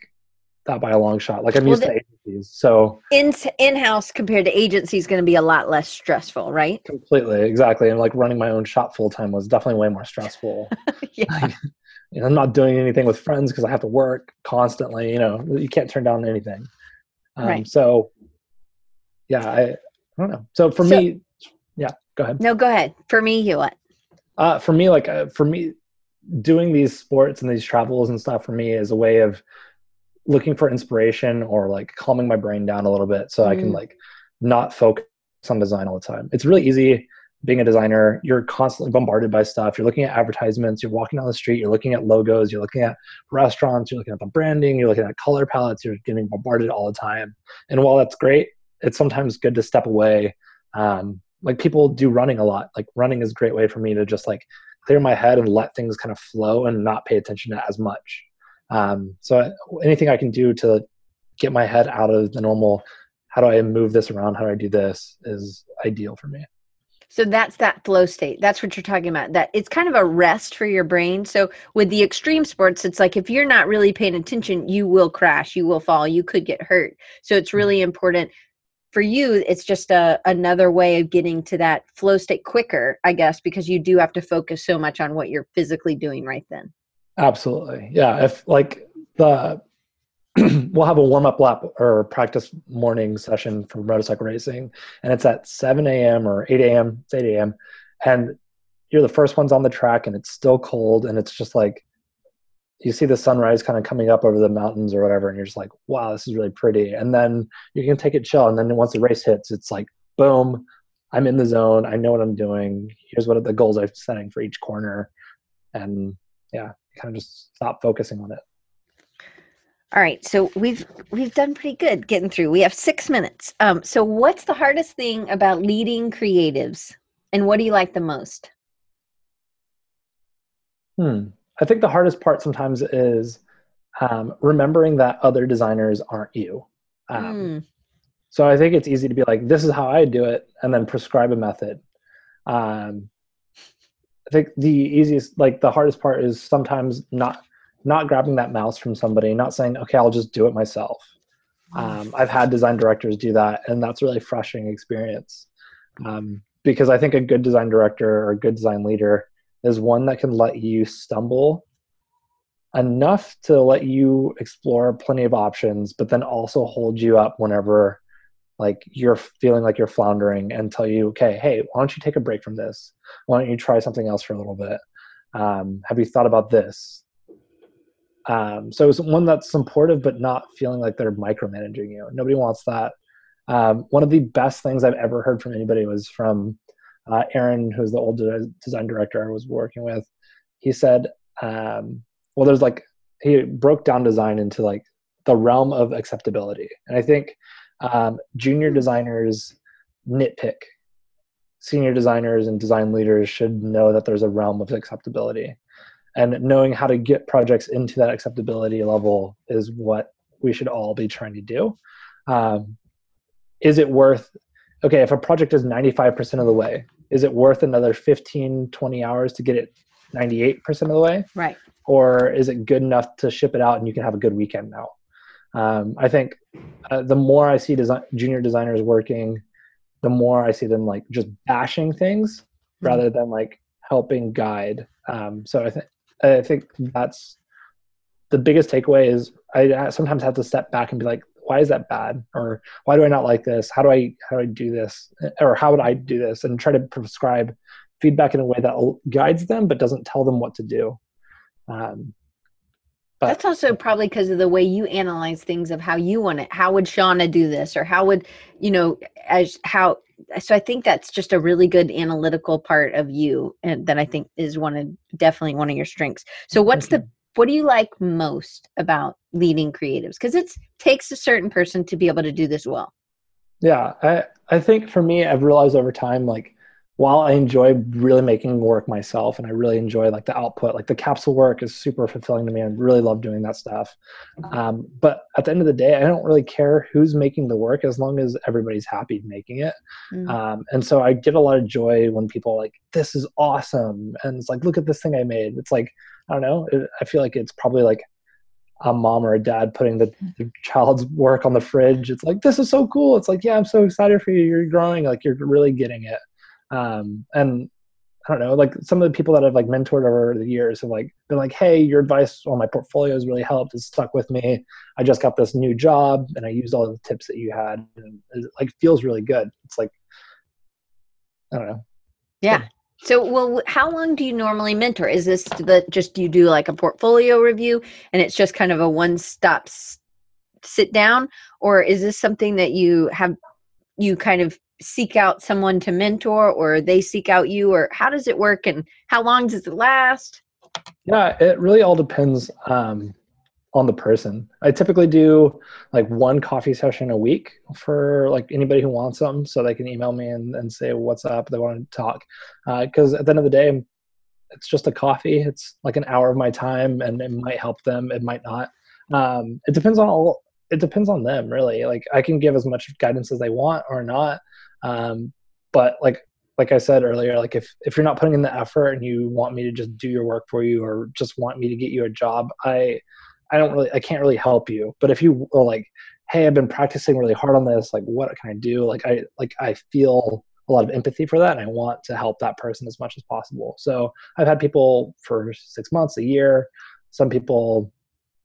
that by a long shot. Like I'm well, used the, to agencies, so in in house compared to agency is going to be a lot less stressful, right? Completely, exactly. And like running my own shop full time was definitely way more stressful. yeah. Like, you know, I'm not doing anything with friends because I have to work constantly. You know, you can't turn down anything. Um, right. So, yeah, I, I don't know. So for so, me, yeah, go ahead. No, go ahead. For me, you what? Uh, for me, like uh, for me, doing these sports and these travels and stuff for me is a way of looking for inspiration or like calming my brain down a little bit so mm. I can mm. like not focus on design all the time. It's really easy being a designer. You're constantly bombarded by stuff. You're looking at advertisements, you're walking down the street, you're looking at logos, you're looking at restaurants, you're looking at the branding, you're looking at color palettes, you're getting bombarded all the time. And while that's great, it's sometimes good to step away. Um, like people do running a lot. Like running is a great way for me to just like clear my head and let things kind of flow and not pay attention to as much. Um, so anything I can do to get my head out of the normal, how do I move this around? How do I do this is ideal for me. So that's that flow state. That's what you're talking about. That it's kind of a rest for your brain. So with the extreme sports, it's like if you're not really paying attention, you will crash, you will fall, you could get hurt. So it's really mm-hmm. important for you it's just a another way of getting to that flow state quicker i guess because you do have to focus so much on what you're physically doing right then absolutely yeah if like the we'll have a warm-up lap or practice morning session for motorcycle racing and it's at 7 a.m or 8 a.m it's 8 a.m and you're the first ones on the track and it's still cold and it's just like you see the sunrise kind of coming up over the mountains or whatever, and you're just like, wow, this is really pretty. And then you can take it chill. And then once the race hits, it's like, boom, I'm in the zone. I know what I'm doing. Here's what the goals I'm setting for each corner. And yeah, kind of just stop focusing on it. All right, so we've we've done pretty good getting through. We have six minutes. Um, so what's the hardest thing about leading creatives, and what do you like the most? Hmm. I think the hardest part sometimes is um, remembering that other designers aren't you. Um, mm. So I think it's easy to be like, this is how I do it, and then prescribe a method. Um, think the easiest, like the hardest part is sometimes not not grabbing that mouse from somebody, not saying, okay, I'll just do it myself. Um, I've had design directors do that, and that's a really frustrating experience. Um, because I think a good design director or a good design leader is one that can let you stumble enough to let you explore plenty of options, but then also hold you up whenever like you're feeling like you're floundering and tell you, okay, hey, why don't you take a break from this? Why don't you try something else for a little bit? Um, have you thought about this? Um, so it's one that's supportive, but not feeling like they're micromanaging you. Nobody wants that. Um, one of the best things I've ever heard from anybody was from uh, Aaron, who's the old design director I was working with, he said, um, well, there's like, he broke down design into like the realm of acceptability. And I think um, junior designers nitpick. Senior designers and design leaders should know that there's a realm of acceptability. And knowing how to get projects into that acceptability level is what we should all be trying to do. Um, is it worth okay if a project is 95% of the way is it worth another 15 20 hours to get it 98% of the way right or is it good enough to ship it out and you can have a good weekend now um, i think uh, the more i see design, junior designers working the more i see them like just bashing things mm-hmm. rather than like helping guide. Um, so i think i think that's the biggest takeaway is i sometimes have to step back and be like why is that bad? Or why do i not like this? How do i how do i do this? Or how would i do this? And try to prescribe feedback in a way that guides them but doesn't tell them what to do. Um, But- That's also probably because of the way you analyze things of how you want it. How would Shauna do this, or how would you know as how? So I think that's just a really good analytical part of you, and that I think is one of definitely one of your strengths. So what's the mm-hmm. what do you like most about leading creatives? Because it takes a certain person to be able to do this well. Yeah, I I think for me, I've realized over time, like while I enjoy really making work myself, and I really enjoy like the output, like the capsule work is super fulfilling to me. I really love doing that stuff. Um, but at the end of the day, I don't really care who's making the work as long as everybody's happy making it. Mm. Um, and so I get a lot of joy when people are like, "This is awesome," and it's like, "Look at this thing I made." It's like I don't know. It, I feel like it's probably like a mom or a dad putting the, the child's work on the fridge. It's like, this is so cool. It's like, yeah, I'm so excited for you. You're growing. Like you're really getting it. Um, and I don't know, like some of the people that I've like mentored over the years have like been like, hey, your advice on my portfolio has really helped. It's stuck with me. I just got this new job and I used all the tips that you had. And it like feels really good. It's like, I don't know. Yeah. So, well, how long do you normally mentor? Is this the just you do like a portfolio review and it's just kind of a one stop s- sit down, or is this something that you have you kind of seek out someone to mentor, or they seek out you, or how does it work, and how long does it last? Yeah, it really all depends um, on the person. I typically do like one coffee session a week for like anybody who wants them, so they can email me and, and say what's up. They want to talk because at the end of the day, it's just a coffee. It's like an hour of my time, and it might help them. It might not. Um, it depends on all. It depends on them, really. Like I can give as much guidance as they want or not. Um, but like like I said earlier, like if if you're not putting in the effort and you want me to just do your work for you or just want me to get you a job, I I don't really I can't really help you. But if you are like, hey, I've been practicing really hard on this, like what can I do? Like I like I feel a lot of empathy for that and I want to help that person as much as possible. So I've had people for six months, a year, some people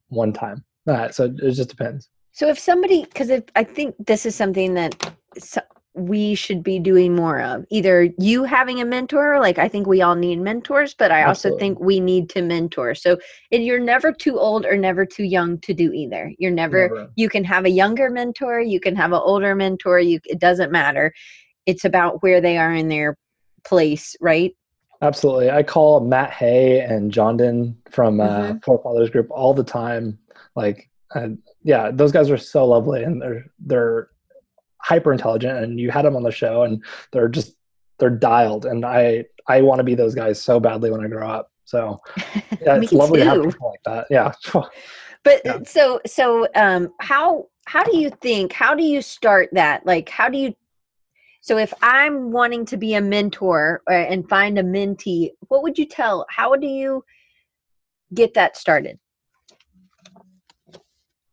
one time. So it just depends. So, if somebody, because I think this is something that so, we should be doing more of, either you having a mentor, like I think we all need mentors, but I also Absolutely. think we need to mentor. So, and you're never too old or never too young to do either. You're never, Never. you can have a younger mentor, you can have an older mentor, you it doesn't matter. It's about where they are in their place, right? Absolutely. I call Matt Hay and Jondon from uh, Mhm. Forefathers Group all the time. Like, uh, yeah, those guys are so lovely and they're they're hyper intelligent. And you had them on the show, and they're just they're dialed. And I I want to be those guys so badly when I grow up. So yeah, it's lovely to have too. people like that. Yeah. But Yeah. so so um how how do you think how do you start that? Like how do you so if I'm wanting to be a mentor uh, and find a mentee, what would you tell? How do you get that started?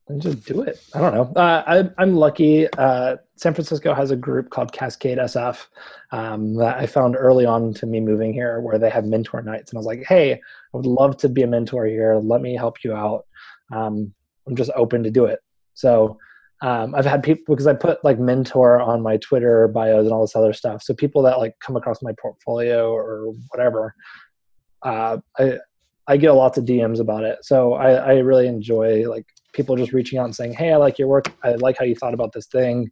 and just do it. I don't know. Uh, I, I'm lucky. Uh, San Francisco has a group called Cascade SF um, that I found early on to me moving here, where they have mentor nights, and I was like, "Hey, I would love to be a mentor here. Let me help you out. Um, I'm just open to do it." So um, I've had people because I put like mentor on my Twitter bios and all this other stuff. So people that like come across my portfolio or whatever, uh, I I get lots of DMs about it. So I, I really enjoy like people just reaching out and saying, "Hey, I like your work. I like how you thought about this thing.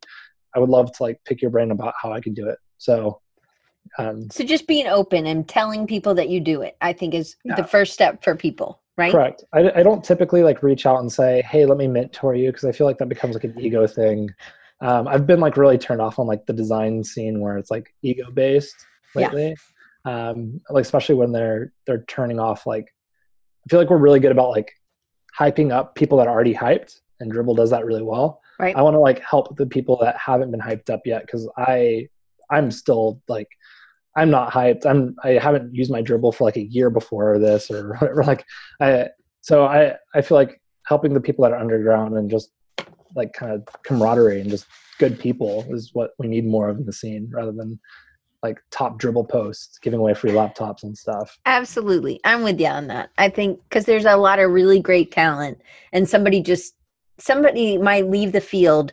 I would love to like pick your brain about how I could do it." So, um, So just being open and telling people that you do it, I think is Yeah. the first step for people, right? correct. I, I don't typically like reach out and say, "Hey, let me mentor you," because I feel like that becomes like an ego thing. Um, I've been like really turned off on like the design scene where it's like ego based Yeah. lately. Um, like especially when they're they're turning off like I feel like we're really good about like hyping up people that are already hyped, and Dribbble does that really well. Right. I want to like help the people that haven't been hyped up yet because I I'm still like I'm not hyped. I'm I haven't used my Dribbble for like a year before this or whatever. Like I so I I feel like helping the people that are underground and just like kind of camaraderie and just good people is what we need more of in the scene rather than like top Dribbble posts giving away free laptops and stuff. Absolutely. I'm with you on that. I think because there's a lot of really great talent, and somebody just, somebody might leave the field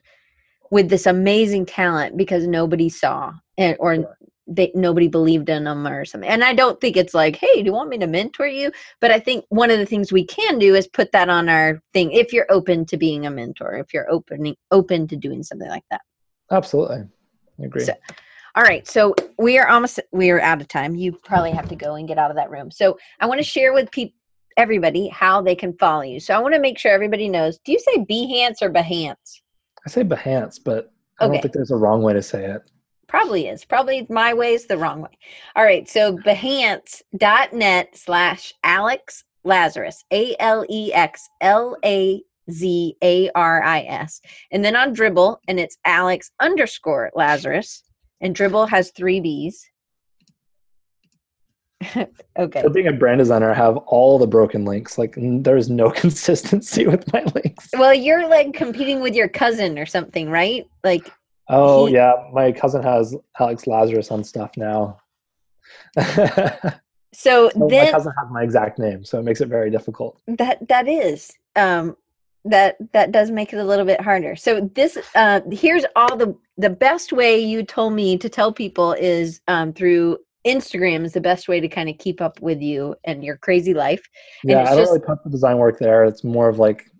with this amazing talent because nobody saw and, or they nobody believed in them or something. And I don't think it's like, hey, do you want me to mentor you? But I think one of the things we can do is put that on our thing if you're open to being a mentor, if you're opening open to doing something like that. Absolutely. I agree. So, all right, so we are almost we are out of time. You probably have to go and get out of that room. So I want to share with people everybody how they can follow you. So I want to make sure everybody knows. Do you say Behance or Behance? I say Behance, but I okay. don't think there's a wrong way to say it. Probably is. Probably my way is the wrong way. All right. So behance.net slash Alex Lazaris, A L E X L A Z A R I S. And then on Dribbble, and it's Alex underscore Lazaris. And Dribbble has three B's. okay. For being a brand designer, I have all the broken links. Like there's no consistency with my links. Well, you're like competing with your cousin or something, right? Like Oh he, yeah, my cousin has Alex Lazaris on stuff now. so, so then my cousin has my exact name, so it makes it very difficult. That that is um, that that does make it a little bit harder. So this uh, here's all the the best way you told me to tell people is um, through Instagram is the best way to kind of keep up with you and your crazy life. And yeah, I don't just, really put the design work there. It's more of like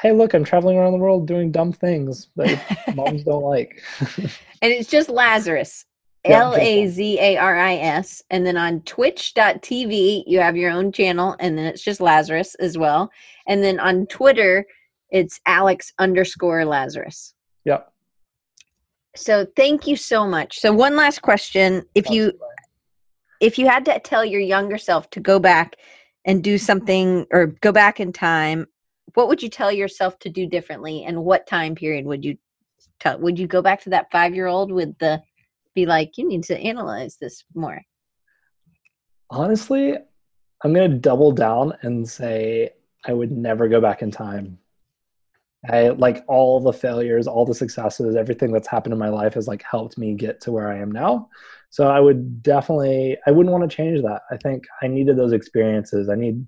hey, look, I'm traveling around the world doing dumb things that moms don't like. and it's just Lazaris. L A Z A R I S. And then on twitch.tv, you have your own channel, and then it's just Lazaris as well. And then on Twitter, it's Alex underscore Lazaris. Yep. So thank you so much. So one last question. If you if you had to tell your younger self to go back and do something or go back in time what would you tell yourself to do differently? And what time period would you tell would you go back to that five year old with the be like you need to analyze this more honestly i'm going to double down and say i would never go back in time i like all the failures all the successes everything that's happened in my life has like helped me get to where i am now so i would definitely i wouldn't want to change that i think i needed those experiences i need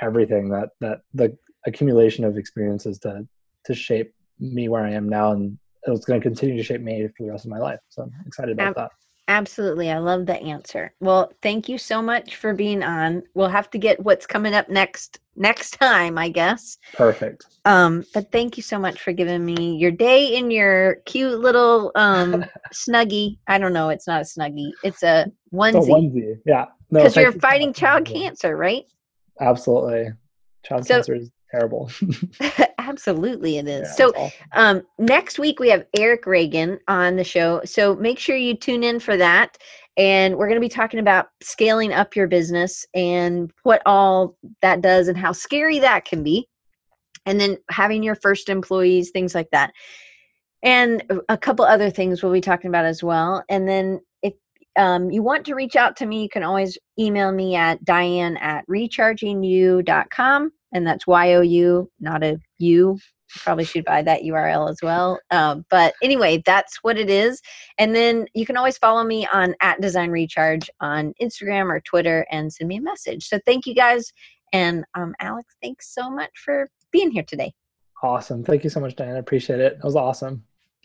everything that that the accumulation of experiences to to shape me where I am now, and it's going to continue to shape me for the rest of my life. So I'm excited about Ab- that. Absolutely. I love the answer. Well, thank you so much for being on. We'll have to get what's coming up next next time, I guess. Perfect. Um, but thank you so much for giving me your day in your cute little um snuggie. I don't know, it's not a snuggie. It's a onesie. It's a onesie. Yeah. Because no, you're fighting child cancer, right? Absolutely. Child so, cancer is terrible. Absolutely, it is. Yeah, so, um, next week we have Eric Reagan on the show. So, make sure you tune in for that. And we're going to be talking about scaling up your business and what all that does and how scary that can be. And then having your first employees, things like that. And a couple other things we'll be talking about as well. And then if um, you want to reach out to me, you can always email me at diane at rechargingyou.com and that's Y O U, not a U. Probably should buy that URL as well. Um, but anyway, that's what it is. And then you can always follow me on at Design Recharge on Instagram or Twitter and send me a message. So thank you guys. And um, Alex, thanks so much for being here today. Awesome. Thank you so much, Diane. I appreciate it. It was awesome.